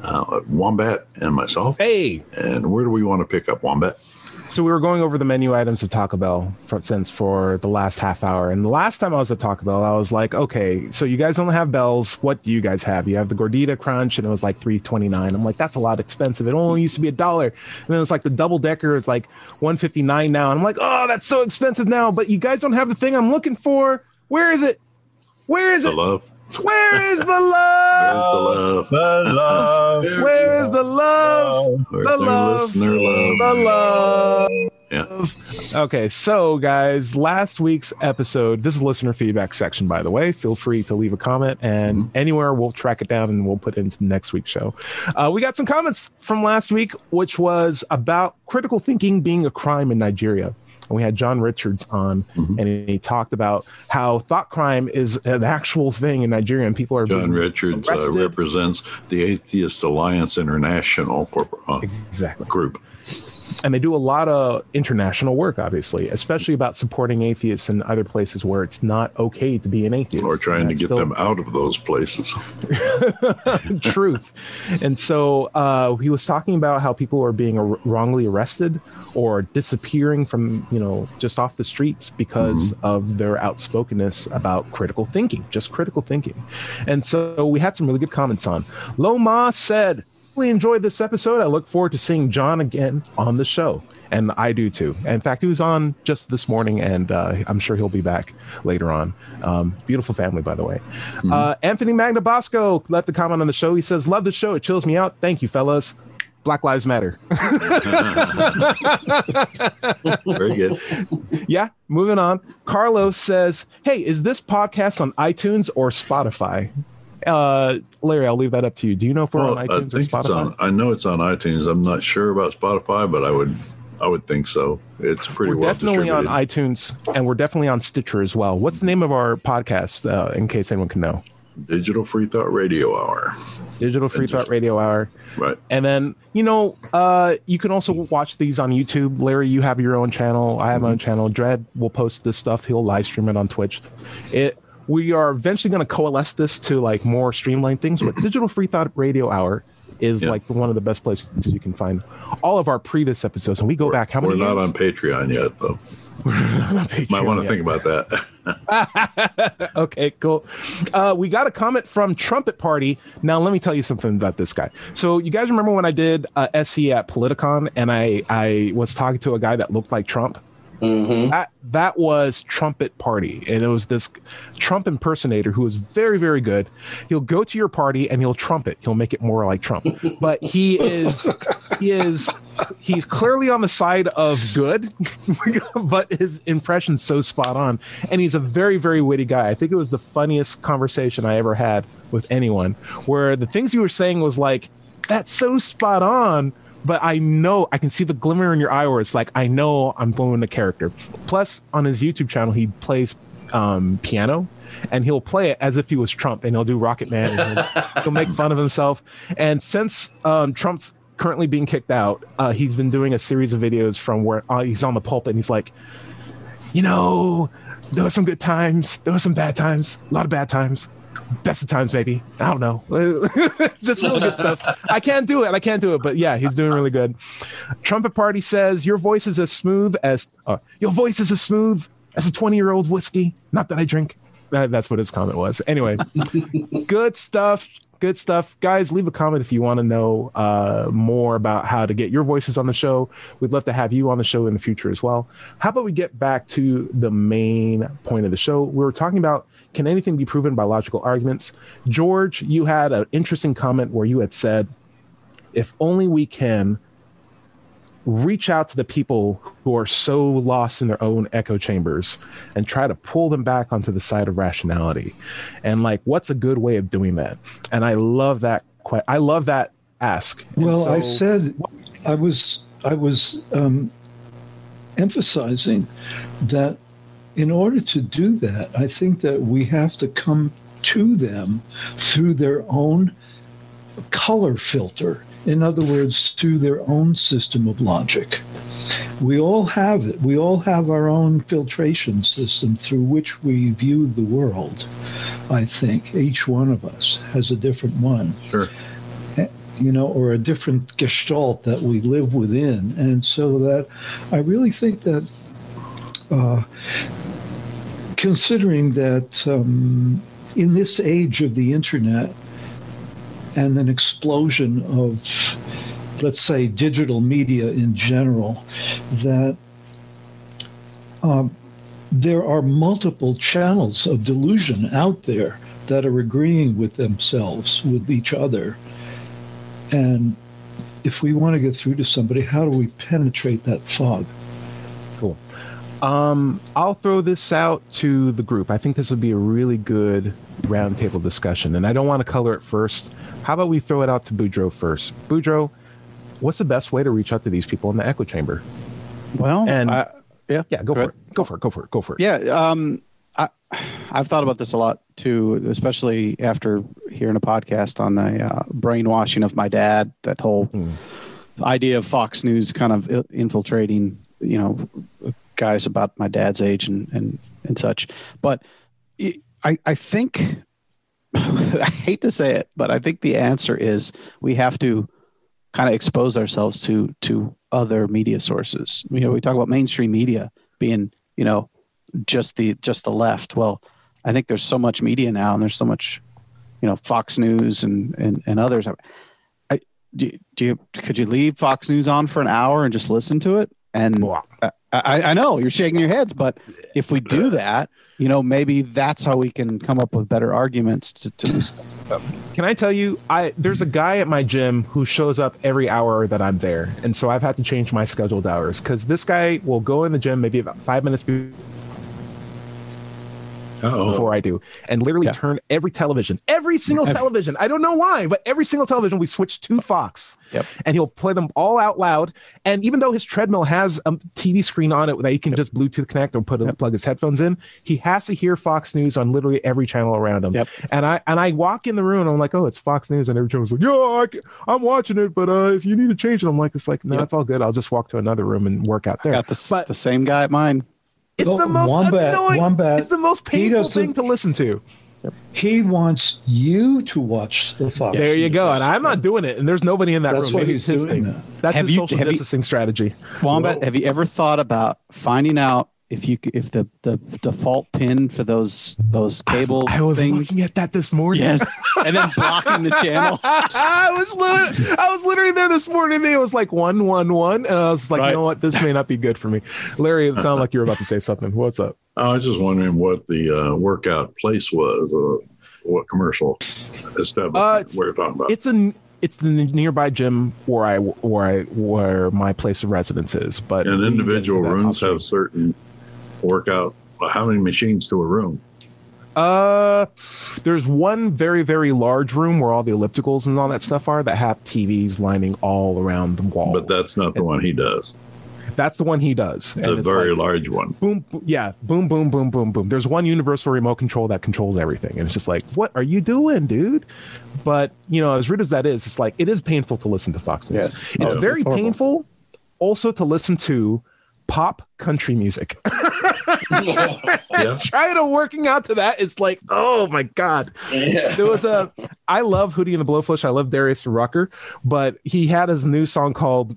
uh, Wombat, and myself. hey, And where do we want to pick up, Wombat? So we were going over the menu items of Taco Bell for, since for the last half hour. And the last time I was at Taco Bell, I was like, okay, so you guys don't have bells. What do you guys have? You have the Gordita Crunch, and it was like three twenty nine. I'm like, that's a lot expensive. It only used to be a dollar. And then it's like the double decker is like one fifty nine now. And I'm like, oh, that's so expensive now. But you guys don't have the thing I'm looking for. Where is it? Where is The it? love. Where is the Where's love? the love? The love. Where is the love? Where's The their love. listener love? The love. Yeah. Okay, so guys, last week's episode, this is listener feedback section, by the way. Feel free to leave a comment and anywhere we'll track it down and we'll put it into next week's show. Uh, we got some comments from last week, which was about critical thinking being a crime in Nigeria. And we had John Richards on, and he talked about how thought crime is an actual thing in Nigeria, and people are John Richards uh, represents the Atheist Alliance International uh, exactly. group. And they do a lot of international work obviously especially about supporting atheists in other places where it's not okay to be an atheist. Or trying to get still them out of those places. truth. And so uh, he was talking about how people are being ar- wrongly arrested or disappearing from you know just off the streets because of their outspokenness about critical thinking just critical thinking. And so we had some really good comments on. Loma said really enjoyed this episode i look forward to seeing john again on the show and I do too. In fact, he was on just this morning, and uh, I'm sure he'll be back later on. Um, beautiful family, by the way. Uh, Anthony Magnabosco left a comment on the show. He says, "Love the show. It chills me out. Thank you, fellas. Black Lives Matter." Very good. yeah. Moving on. Carlos says, "Hey, is this podcast on iTunes or Spotify?" Uh, Larry, I'll leave that up to you. Do you know if we're Well, on I iTunes or think it's Spotify? on. I know it's on iTunes. I'm not sure about Spotify, but I would. I would think so. It's pretty we're well definitely on iTunes and we're definitely on Stitcher as well. What's the name of our podcast, uh, in case anyone can know? Digital Free Thought Radio Hour. Digital Free just- Thought Radio Hour. Right. And then, you know, uh, you can also watch these on YouTube. Larry, you have your own channel. I have my own channel. Dread will post this stuff. He'll live stream it on Twitch. It we are eventually going to coalesce this to like more streamlined things, but Digital Free Thought Radio Hour is Yeah. like one of the best places you can find all of our previous episodes. And we go back how many We're not years? on Patreon yet, though. Patreon Might want to think about that. okay, cool. Uh, we got a comment from Trumpet Party. Now, let me tell you something about this guy. So, you guys remember when I did uh, SE at Politicon and I I was talking to a guy that looked like Trump? Mm-hmm. That that was Trumpet Party, and it was this Trump impersonator who was very very good. He'll go to your party and he'll trumpet. He'll make it more like Trump, but he is he is he's clearly on the side of good, but his impression's so spot on, and he's a very very witty guy. I think it was the funniest conversation I ever had with anyone, where the things you were saying was like, "That's so spot on." But I know I can see the glimmer in your eye where it's like I know I'm going the character. Plus, on his YouTube channel, he plays um, piano, and he'll play it as if he was Trump, and he'll do Rocket Man, and he'll, he'll make fun of himself. And since um, Trump's currently being kicked out, uh, he's been doing a series of videos from where uh, he's on the pulpit, and he's like, you know, there were some good times, there were some bad times, a lot of bad times. Best of times, baby. I don't know. Just really good stuff. I can't do it. I can't do it. But yeah, he's doing really good. Trumpet Party says, Your voice is as smooth as, uh, your voice is as smooth as a 20 year old whiskey. Not that I drink. That- that's what his comment was. Anyway, good stuff. Good stuff. Guys, leave a comment if you want to know uh, more about how to get your voices on the show. We'd love to have you on the show in the future as well. How about we get back to the main point of the show? We were talking about can anything be proven by logical arguments? George, you had an interesting comment where you had said, if only we can reach out to the people who are so lost in their own echo chambers and try to pull them back onto the side of rationality. And like what's a good way of doing that? And i love that que- i love that ask. Well, I said I was I was um, emphasizing that in order to do that, I think that we have to come to them through their own color filter. In other words, through their own system of logic. We all have it. We all have our own filtration system through which we view the world. I think each one of us has a different one. Sure. you know, or a different gestalt that we live within. And so that I really think that uh, considering that um, in this age of the internet and an explosion of, let's say, digital media in general, that um, there are multiple channels of delusion out there that are agreeing with themselves, with each other. And if we want to get through to somebody, how do we penetrate that fog? Cool. Um, I'll throw this out to the group. I think this would be a really good roundtable discussion, and I don't want to color it first. How about we throw it out to Boudreaux first? Boudreaux, what's the best way to reach out to these people in the echo chamber? Well, And- I, yeah, Yeah, go, Go for ahead. it. Go for it. Go for it. Go for it. Yeah, um, I, I've thought about this a lot too, especially after hearing a podcast on the uh, brainwashing of my dad. That whole idea of Fox News kind of infiltrating, you know, guys about my dad's age and and and such. But it, I I think I hate to say it, but I think the answer is we have to kind of expose ourselves to to other media sources. You know, we talk about mainstream media being, you know, just the just the left. Well, I think there's so much media now, and there's so much, you know, Fox News and and, and others. I, do, do you could you leave Fox News on for an hour and just listen to it? And. I, I, know you're shaking your heads, but if we do that, you know, maybe that's how we can come up with better arguments to, to discuss. Can I tell you, I there's a guy at my gym who shows up every hour that I'm there, and so I've had to change my scheduled hours because this guy will go in the gym maybe about five minutes be- Oh, before I do, and literally Yeah. turn every television, every single television. I don't know why, but every single television we switch to Fox. Yep. And he'll play them all out loud. And even though his treadmill has a TV screen on it that he can just Bluetooth connect or put a, plug his headphones in, he has to hear Fox News on literally every channel around him. Yep. And I and I walk in the room and I'm like, oh, it's Fox News, and every channel's like, yeah, I, I'm watching it, but uh, if you need to change it, I'm like, it's like, no, Yep. it's all good. I'll just walk to another room and work out there. Got the, But the same guy at mine. It's the most Wombat- annoying. Wombat, it's the most painful thing to listen to. He wants you to watch the Fox. There you go. And I'm not doing it. And there's nobody in that That's room. why Maybe he's his doing thing. that. That's Have his you- social have you- distancing strategy. Wombat, Whoa. have you ever thought about finding out if you if the, the default pin for those those cable I was things? looking at that this morning. Yes, and then blocking the channel. I was li- I was literally there this morning. and It was like one one one, and I was like, Right. you know what? This may not be good for me. Larry, it sounded like you were about to say something. What's up? I was just wondering what the uh, workout place was, or what commercial establishment Uh, it's- we're talking about. It's a it's the nearby gym where I where I where my place of residence is. But and we can get individual rooms offshoot. have certain workout. How many machines to a room? Uh, there's one very very large room where all the ellipticals and all that stuff are that have TVs lining all around the walls. But that's not the one he does. that's the one he does. The it's very like, large one. boom, boom, yeah, boom, boom, boom, boom, boom. There's one universal remote control that controls everything, and it's just like, what are you doing, dude? But you know, as rude as that is, it's like it is painful to listen to Fox News. Yes. it's Oh, very it's painful, also to listen to pop country music. Yeah. Trying to working out to that is like, oh my god. yeah. There was a, I love Hootie and the Blowfish. I love Darius Rucker, but he had his new song called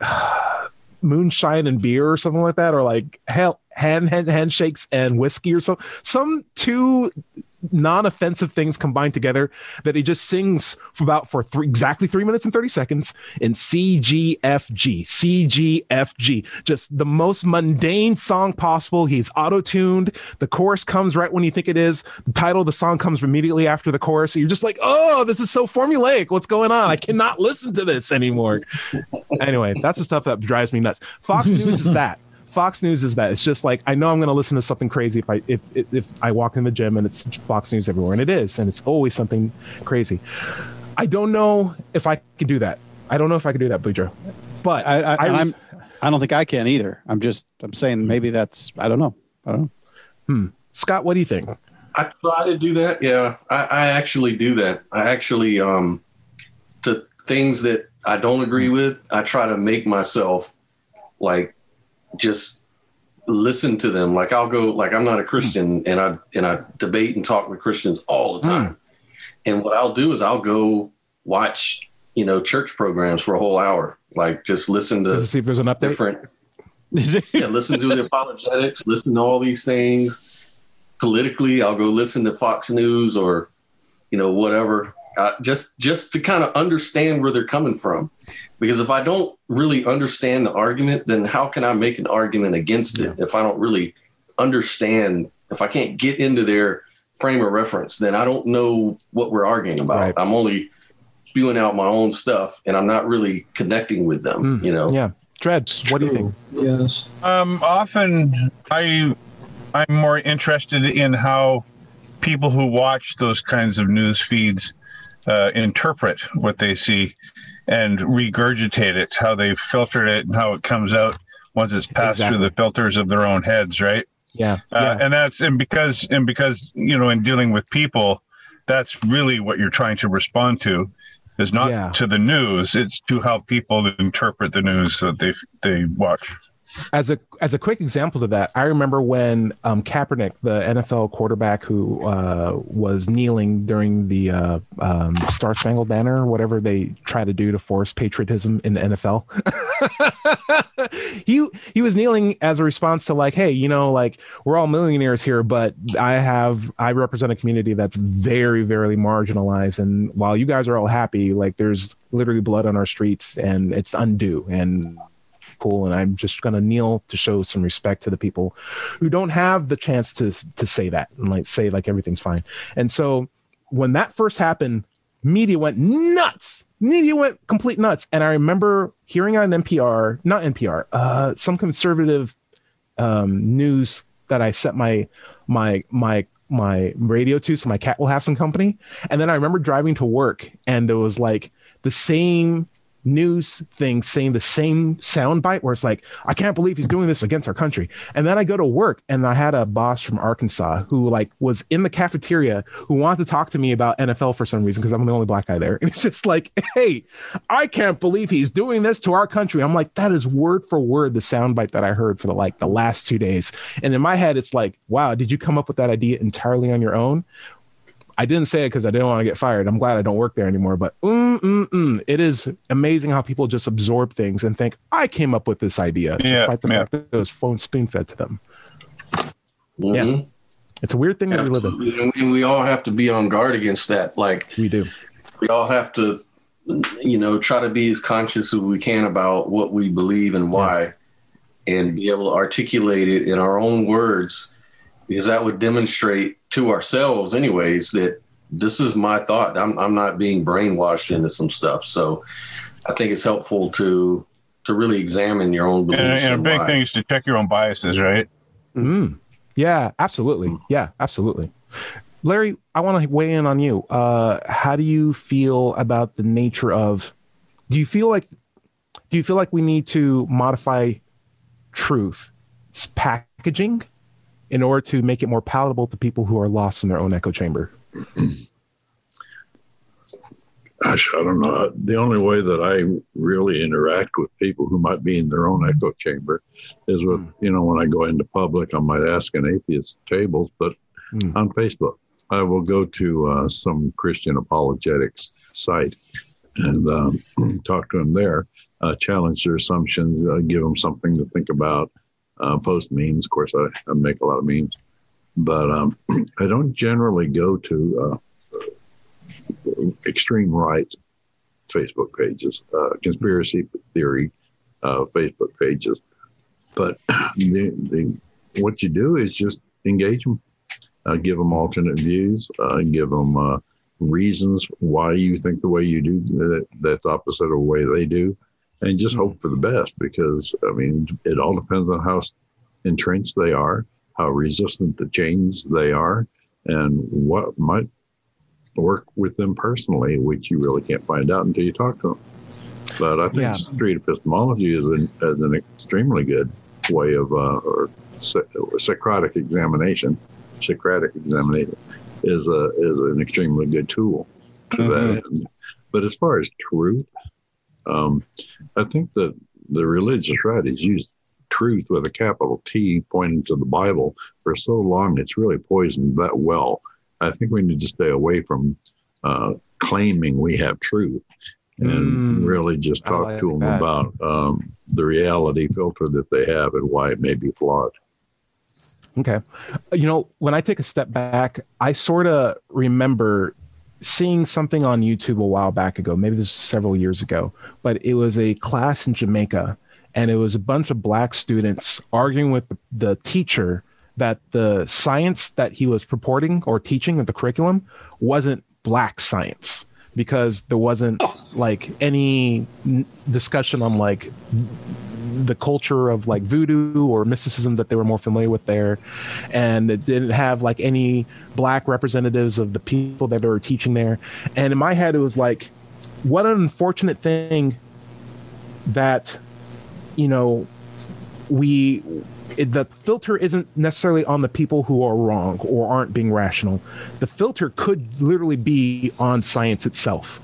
Moonshine and Beer or something like that, or like hell, hand, hand handshakes and whiskey or so. Some two non-offensive things combined together that he just sings for about for three, exactly three minutes and 30 seconds in CGFG, CGFG, just the most mundane song possible. He's auto-tuned. The chorus comes right when you think it is. The title of the song comes immediately after the chorus. You're just like, oh, this is so formulaic. What's going on? I cannot listen to this anymore. anyway, that's the stuff that drives me nuts. Fox News is that. Fox News is that. It's just like I know I'm going to listen to something crazy if I if, if if I walk in the gym and it's Fox News everywhere, and it is, and it's always something crazy. I don't know if I can do that. I don't know if I can do that, Boudreaux. But I, I, I was- I'm I don't think I can either. I'm just I'm saying maybe that's I don't know. I don't know. Scott, what do you think? I try to do that. Yeah, I, I actually do that. I actually, um, to things that I don't agree with, I try to make myself like just listen to them. Like I'll go, like I'm not a Christian, and I and I debate and talk with Christians all the time. And what I'll do is I'll go watch, you know, church programs for a whole hour. Like just listen to to see if there's an update. different yeah, listen to the apologetics, listen to all these things. Politically, I'll go listen to Fox News or, you know, whatever. Uh, just just to kind of understand where they're coming from, because if I don't really understand the argument, then how can I make an argument against it if I don't really understand? If I can't get into their frame of reference, then I don't know what we're arguing about. Right. I'm only spewing out my own stuff, and I'm not really connecting with them. Mm, you know, Yeah. Dread, what do you think? Yes. Um, often I I'm more interested in how people who watch those kinds of news feeds uh, interpret what they see and regurgitate it, how they filtered it, and how it comes out once it's passed through the filters of their own heads, right? Yeah. Uh, yeah. and that's and because and because you know in dealing with people that's really what you're trying to respond to is not Yeah. to the news it's to how people interpret the news that they they watch as a as a quick example to that, I remember when um, Kaepernick, the NFL quarterback who uh, was kneeling during the uh, um, Star Spangled Banner, whatever they try to do to force patriotism in the NFL. he he was kneeling as a response to like, hey, you know, like we're all millionaires here, but I have I represent a community that's very very marginalized, and while you guys are all happy, like there's literally blood on our streets, and it's undue and cool and i'm just going to kneel to show some respect to the people who don't have the chance to to say that and like say like everything's fine. And so when that first happened media went nuts. Media went complete nuts. And i remember hearing on npr not npr uh some conservative um news that i set my my my my radio to so my cat will have some company. And then i remember driving to work and it was like the same news thing saying the same sound bite where it's like, I can't believe he's doing this against our country. And then I go to work and I had a boss from Arkansas who like was in the cafeteria who wanted to talk to me about NFL for some reason because I'm the only black guy there. And it's just like, hey, I can't believe he's doing this to our country. I'm like, that is word for word the sound bite that I heard for the like the last two days. And in my head, it's like, wow, did you come up with that idea entirely on your own? I didn't say it because I didn't want to get fired. I'm glad I don't work there anymore. But mm, mm, mm, it is amazing how people just absorb things and think I came up with this idea, Yeah, despite the yeah. fact that it was phone spoon fed to them. Mhm. It's a weird thing that we live in. And we- we all have to be on guard against that. Like We do. we all have to, you know, try to be as conscious as we can about what we believe and why, and be able to articulate it in our own words, because that would demonstrate to ourselves, anyways, that this is my thought. I'm I'm not being brainwashed into some stuff. So, I think it's helpful to to really examine your own beliefs. and, and a big why. thing is to check your own biases right Mm. Yeah, absolutely. Yeah, absolutely. Larry, I want to weigh in on you. Uh, how do you feel about the nature of? Do you feel like? Do you feel like we need to modify truth its packaging in order to make it more palatable to people who are lost in their own echo chamber? Gosh, I don't know. The only way that I really interact with people who might be in their own echo chamber is with, you know, when I go into public, I might ask an atheist tables, but Mm. on Facebook, I will go to uh, some Christian apologetics site and um, talk to them there, uh, challenge their assumptions, uh, give them something to think about, uh, post memes. Of course, I, I make a lot of memes, but um, I don't generally go to uh, extreme right Facebook pages, uh, conspiracy theory uh, Facebook pages. But the, the, what you do is just engage them, uh, give them alternate views, uh, give them reasons why you think the way you do that, that's opposite of the way they do, and just hope for the best. Because I mean, it all depends on how entrenched they are, how resistant to change they are, and what might work with them personally, which you really can't find out until you talk to them. But I think Yeah. street epistemology is an, is an extremely good way of, uh, or Soc- Socratic examination, Socratic examination is a is an extremely good tool to that end. But as far as truth, um, I think that the religious right has used truth with a capital T pointing to the Bible for so long it's really poisoned that well. I think we need to stay away from uh, claiming we have truth and Mm. really just talk like to them that. about um, the reality filter that they have and why it may be flawed. Okay. You know, when I take a step back, I sort of remember seeing something on YouTube a while back ago. Maybe this was several years ago, but it was a class in Jamaica and it was a bunch of black students arguing with the teacher that the science that he was purporting or teaching of the curriculum wasn't black science because there wasn't oh. like any discussion on like the culture of like voodoo or mysticism that they were more familiar with there. And it didn't have like any black representatives of the people that they were teaching there. And in my head it was like what an unfortunate thing that you know we the filter isn't necessarily on the people who are wrong or aren't being rational. The filter could literally be on science itself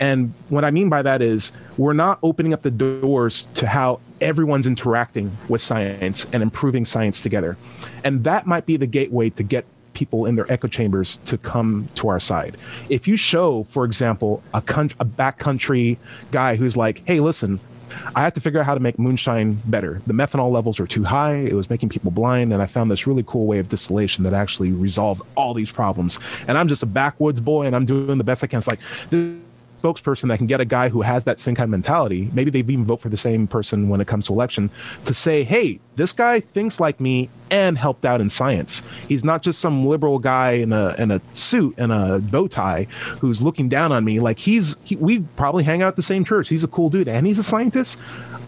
and what i mean by that is we're not opening up the doors to how everyone's interacting with science and improving science together and that might be the gateway to get people in their echo chambers to come to our side. If you show, for example, a, a backcountry guy who's like, hey, listen, I had to figure out how to make moonshine better. The methanol levels were too high. It was making people blind. And I found this really cool way of distillation that actually resolved all these problems. And I'm just a backwoods boy and I'm doing the best I can. It's like, spokesperson that can get a guy who has that same kind of mentality, maybe they've even vote for the same person when it comes to election, to say, hey, this guy thinks like me and helped out in science. He's not just some liberal guy in a in a suit and a bow tie who's looking down on me. Like he's he, we probably hang out at the same church. He's a cool dude and he's a scientist.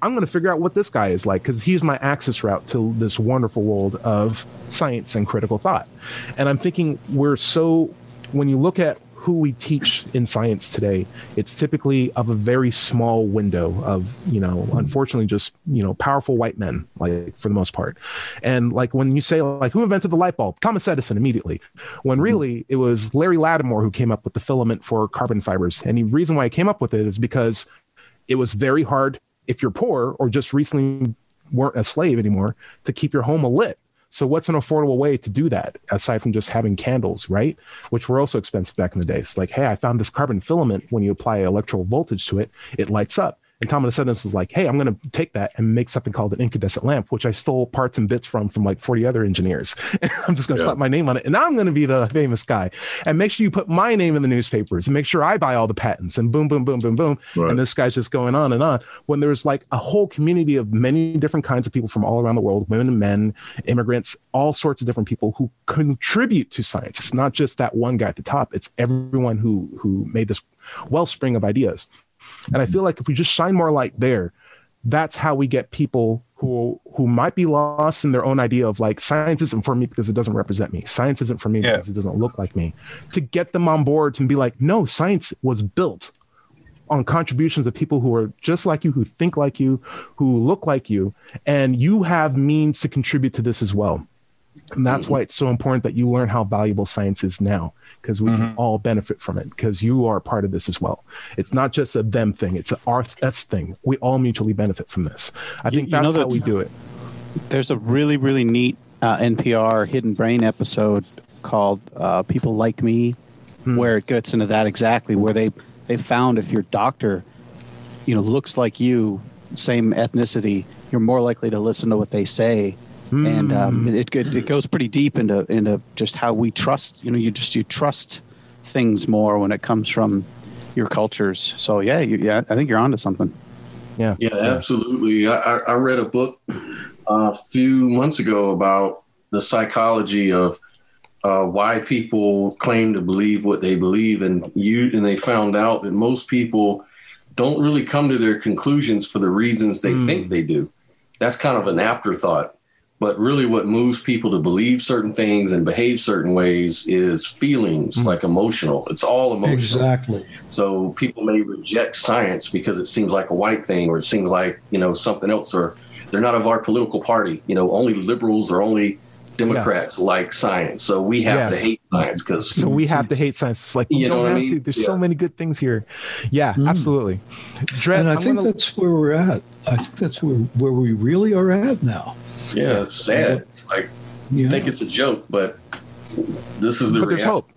I'm going to figure out what this guy is like because he's my access route to this wonderful world of science and critical thought. And I'm thinking we're so when you look at who we teach in science today, it's typically of a very small window of, you know, unfortunately just, you know, powerful white men, like for the most part. And like when you say, like, who invented the light bulb? Thomas Edison immediately. When mm-hmm. really it was Larry Lattimore who came up with the filament for carbon fibers. And the reason why he came up with it is because it was very hard if you're poor or just recently weren't a slave anymore to keep your home lit. So what's an affordable way to do that aside from just having candles, right? Which were also expensive back in the days. Like, hey, I found this carbon filament. When you apply electrical voltage to it, it lights up. And Thomas Edison was like, hey, I'm going to take that and make something called an incandescent lamp, which I stole parts and bits from from like 40 other engineers. And I'm just going to Yeah. slap my name on it. And now I'm going to be the famous guy. And make sure you put my name in the newspapers and make sure I buy all the patents and boom, boom, boom, boom, boom. Right. And this guy's just going on and on. When there's like a whole community of many different kinds of people from all around the world, women and men, immigrants, all sorts of different people who contribute to science. It's not just that one guy at the top. It's everyone who who made this wellspring of ideas. And I feel like if we just shine more light there, that's how we get people who who might be lost in their own idea of like science isn't for me because it doesn't represent me. Science isn't for me Yeah. because it doesn't look like me. To get them on board and be like, no, science was built on contributions of people who are just like you, who think like you, who look like you, and you have means to contribute to this as well. And that's why it's so important that you learn how valuable science is now, because we can all benefit from it, because you are part of this as well. It's not just a them thing, it's an our us thing. We all mutually benefit from this. I You- think you that's know how we do it. There's a really, really neat uh, NPR Hidden Brain episode called uh, "People Like Me," where it gets into that exactly. Where they they found if your doctor, you know, looks like you, same ethnicity, you're more likely to listen to what they say, and um, it, it it goes pretty deep into into just how we trust. You know, you just you trust things more when it comes from your cultures. So yeah, you, yeah, I think you're onto something. Yeah. Yeah, absolutely. I, I I read a book uh, a few months ago about the psychology of uh, why people claim to believe what they believe, and you and they found out that most people don't really come to their conclusions for the reasons they think they do. That's kind of an afterthought. But really, what moves people to believe certain things and behave certain ways is feelings, hmm. like emotional. It's all emotional. Exactly. So people may reject science because it seems like a white thing or it seems like, you know, something else or they're not of our political party. You know, only liberals or only Democrats like science. So we have to hate science because So we have to hate science. It's like you, You know don't what I have mean? to. There's Yeah. so many good things here. Yeah, hmm. absolutely. Dread, And I I'm think gonna- that's where we're at. I think that's where, where we really are at now. Yeah, it's sad. Like Yeah. you think it's a joke, but this is the but there's reality. hope.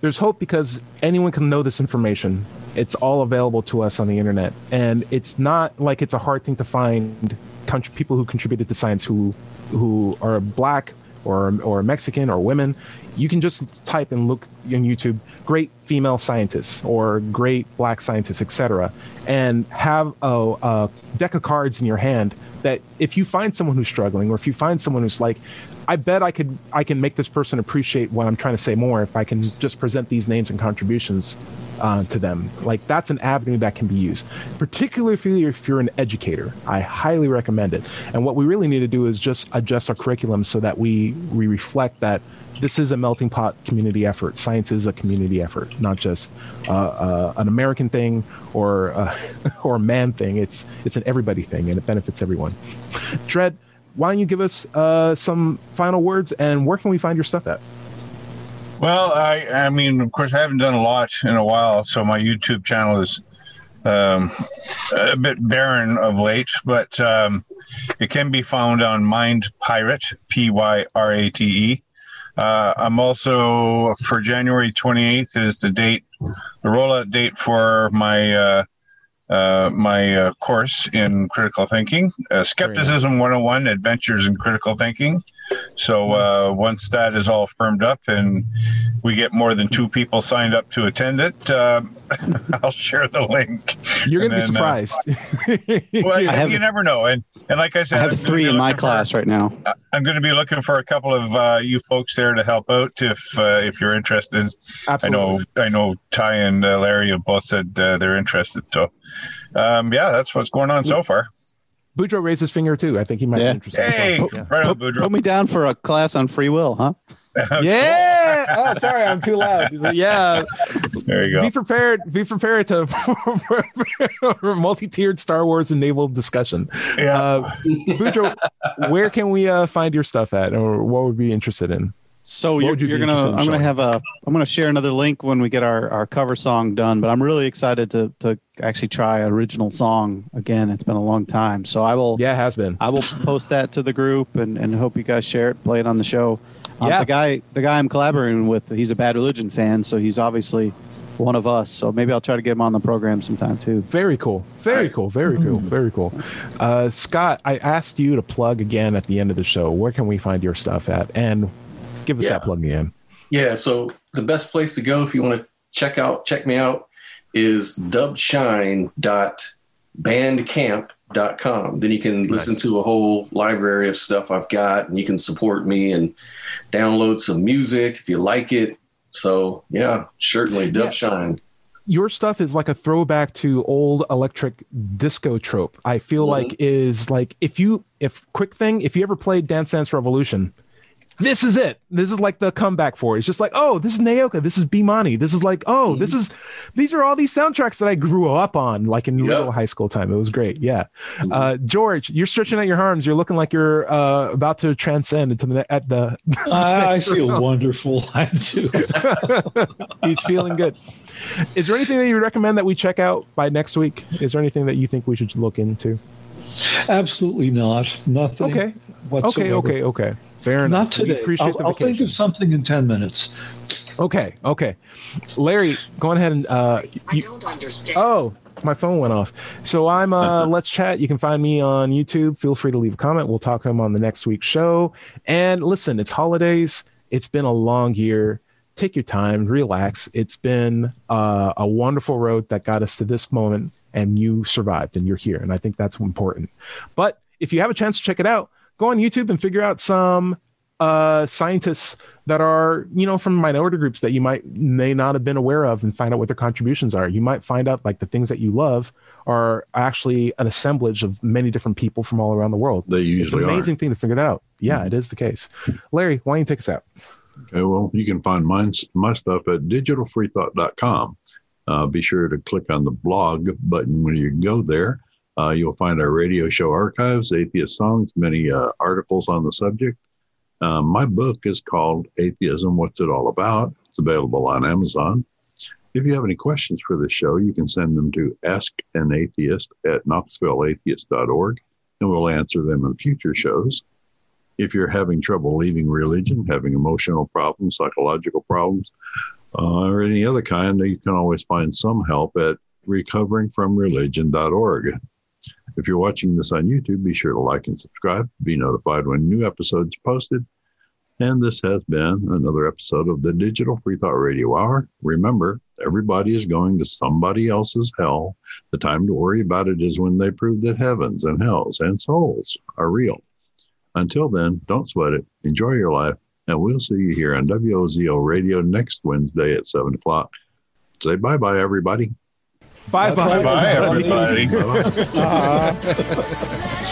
There's hope because anyone can know this information It's all available to us on the internet, and it's not like it's a hard thing to find country, people who contributed to science who who are black or or Mexican or women. You can just type and look on YouTube great female scientists or great black scientists, etc., and have a, a deck of cards in your hand that if you find someone who's struggling or if you find someone who's like i bet i could i can make this person appreciate what i'm trying to say more if i can just present these names and contributions uh, to them like that's an avenue that can be used particularly if you're, if you're an educator i highly recommend it and what we really need to do is just adjust our curriculum so that we we reflect that this is a melting pot community effort. Science is a community effort, not just uh, uh, an American thing or uh, or a man thing. It's it's an everybody thing, and it benefits everyone. Dread, why don't you give us uh, some final words, and where can we find your stuff at? Well, I I mean, of course, I haven't done a lot in a while, so my YouTube channel is um, a bit barren of late, but um, it can be found on Mind Pirate, P Y R A T E. Uh, I'm also for January 28th is the date, the rollout date for my uh, uh, my uh, course in critical thinking, uh, Skepticism 101 Adventures in Critical Thinking. So uh, once that is all firmed up and we get more than two people signed up to attend it, uh, I'll share the link. You're going to be uh, surprised. well, you, have- you never know. And and like I said, I have I'm three in my looking for- class right now. I'm going to be looking for a couple of uh, you folks there to help out if uh, if you're interested. Absolutely. I know I know Ty and uh, Larry have both said uh, they're interested. So um, yeah, that's what's going on so far. Boudreaux raised his finger too. I think he might Yeah. be interested. Hey, Yeah. right on, Put, Boudreaux. put me down for a class on free will, huh? Yeah. Oh, sorry, I'm too loud. Yeah. There you go. Be prepared. Be prepared to for, for multi-tiered Star Wars enabled discussion. Yeah. Uh, Boudreaux, where can we uh, find your stuff at, or what would be interested in? So What you're, you you're gonna I'm gonna have a I'm gonna share another link when we get our, our cover song done. But I'm really excited to to actually try original song again. It's been a long time, so I will Yeah, it has been. I will post that to the group and, and hope you guys share it, play it on the show. Um, Yeah. The guy the guy I'm collaborating with, he's a Bad Religion fan, so he's obviously one of us. So maybe I'll try to get him on the program sometime too. Very cool. Very cool. Very cool. Very cool. Uh, Scott, I asked you to plug again at the end of the show. Where can we find your stuff at? And give us Yeah. that plug again. Yeah, so the best place to go if you want to check out check me out is dubshine.bandcamp.com. Then you can listen to a whole library of stuff I've got and you can support me and download some music if you like it. So, yeah, certainly Dubshine. your stuff is like a throwback to old electric disco trope. I feel Mhm. like is like if you if quick thing if you ever played Dance Dance Revolution, this is it. This is like the comeback for it. It's just like oh this is Naoki, this is Bemani, this is like oh this is these are all these soundtracks that I grew up on like in Yep. little high school time. It was great. Yeah, uh, George, you're stretching out your arms. You're looking like you're uh, about to transcend into the at the. I, I feel round. wonderful. I do. He's feeling good. Is there anything that you recommend that we check out by next week? Is there anything that you think we should look into? Absolutely not. Nothing. Okay. Whatsoever. Okay, okay, okay. Fair enough. Not We today. appreciate I'll, the I'll think of something in 10 minutes. Okay, okay. Larry, go ahead and uh you, I don't understand. Oh, my phone went off. So I'm uh Let's Chat. You can find me on YouTube. Feel free to leave a comment. We'll talk to him on the next week's show. And listen, it's holidays. It's been a long year. Take your time, relax. It's been uh, a wonderful road that got us to this moment, and you survived, and you're here, and I think that's important. But if you have a chance to check it out, go on YouTube and figure out some uh, scientists that are, you know, from minority groups that you might may not have been aware of and find out what their contributions are. You might find out like the things that you love are actually an assemblage of many different people from all around the world. They It's an amazing are. thing to figure that out. Yeah, it is the case. Larry, why don't you take us out? Okay, well, you can find mine, my stuff at digitalfreethought.com. Uh, be sure to click on the blog button when you go there. Uh, you'll find our radio show archives, atheist songs, many uh, articles on the subject. Uh, my book is called Atheism What's It All About? It's available on Amazon. If you have any questions for the show, you can send them to askanatheist an Atheist at knoxvilleatheist.org, and we'll answer them in future shows. If you're having trouble leaving religion, having emotional problems, psychological problems, uh, or any other kind, you can always find some help at recoveringfromreligion.org. If you're watching this on YouTube, be sure to like and subscribe, be notified when new episodes are posted. And this has been another episode of the Digital Free Thought Radio Hour. Remember, everybody is going to somebody else's hell. The time to worry about it is when they prove that heavens and hells and souls are real. Until then, don't sweat it. Enjoy your life. And we'll see you here on WOZO Radio next Wednesday at 7 o'clock. Say bye bye, everybody. Bye bye. Bye, everybody. Bye-bye.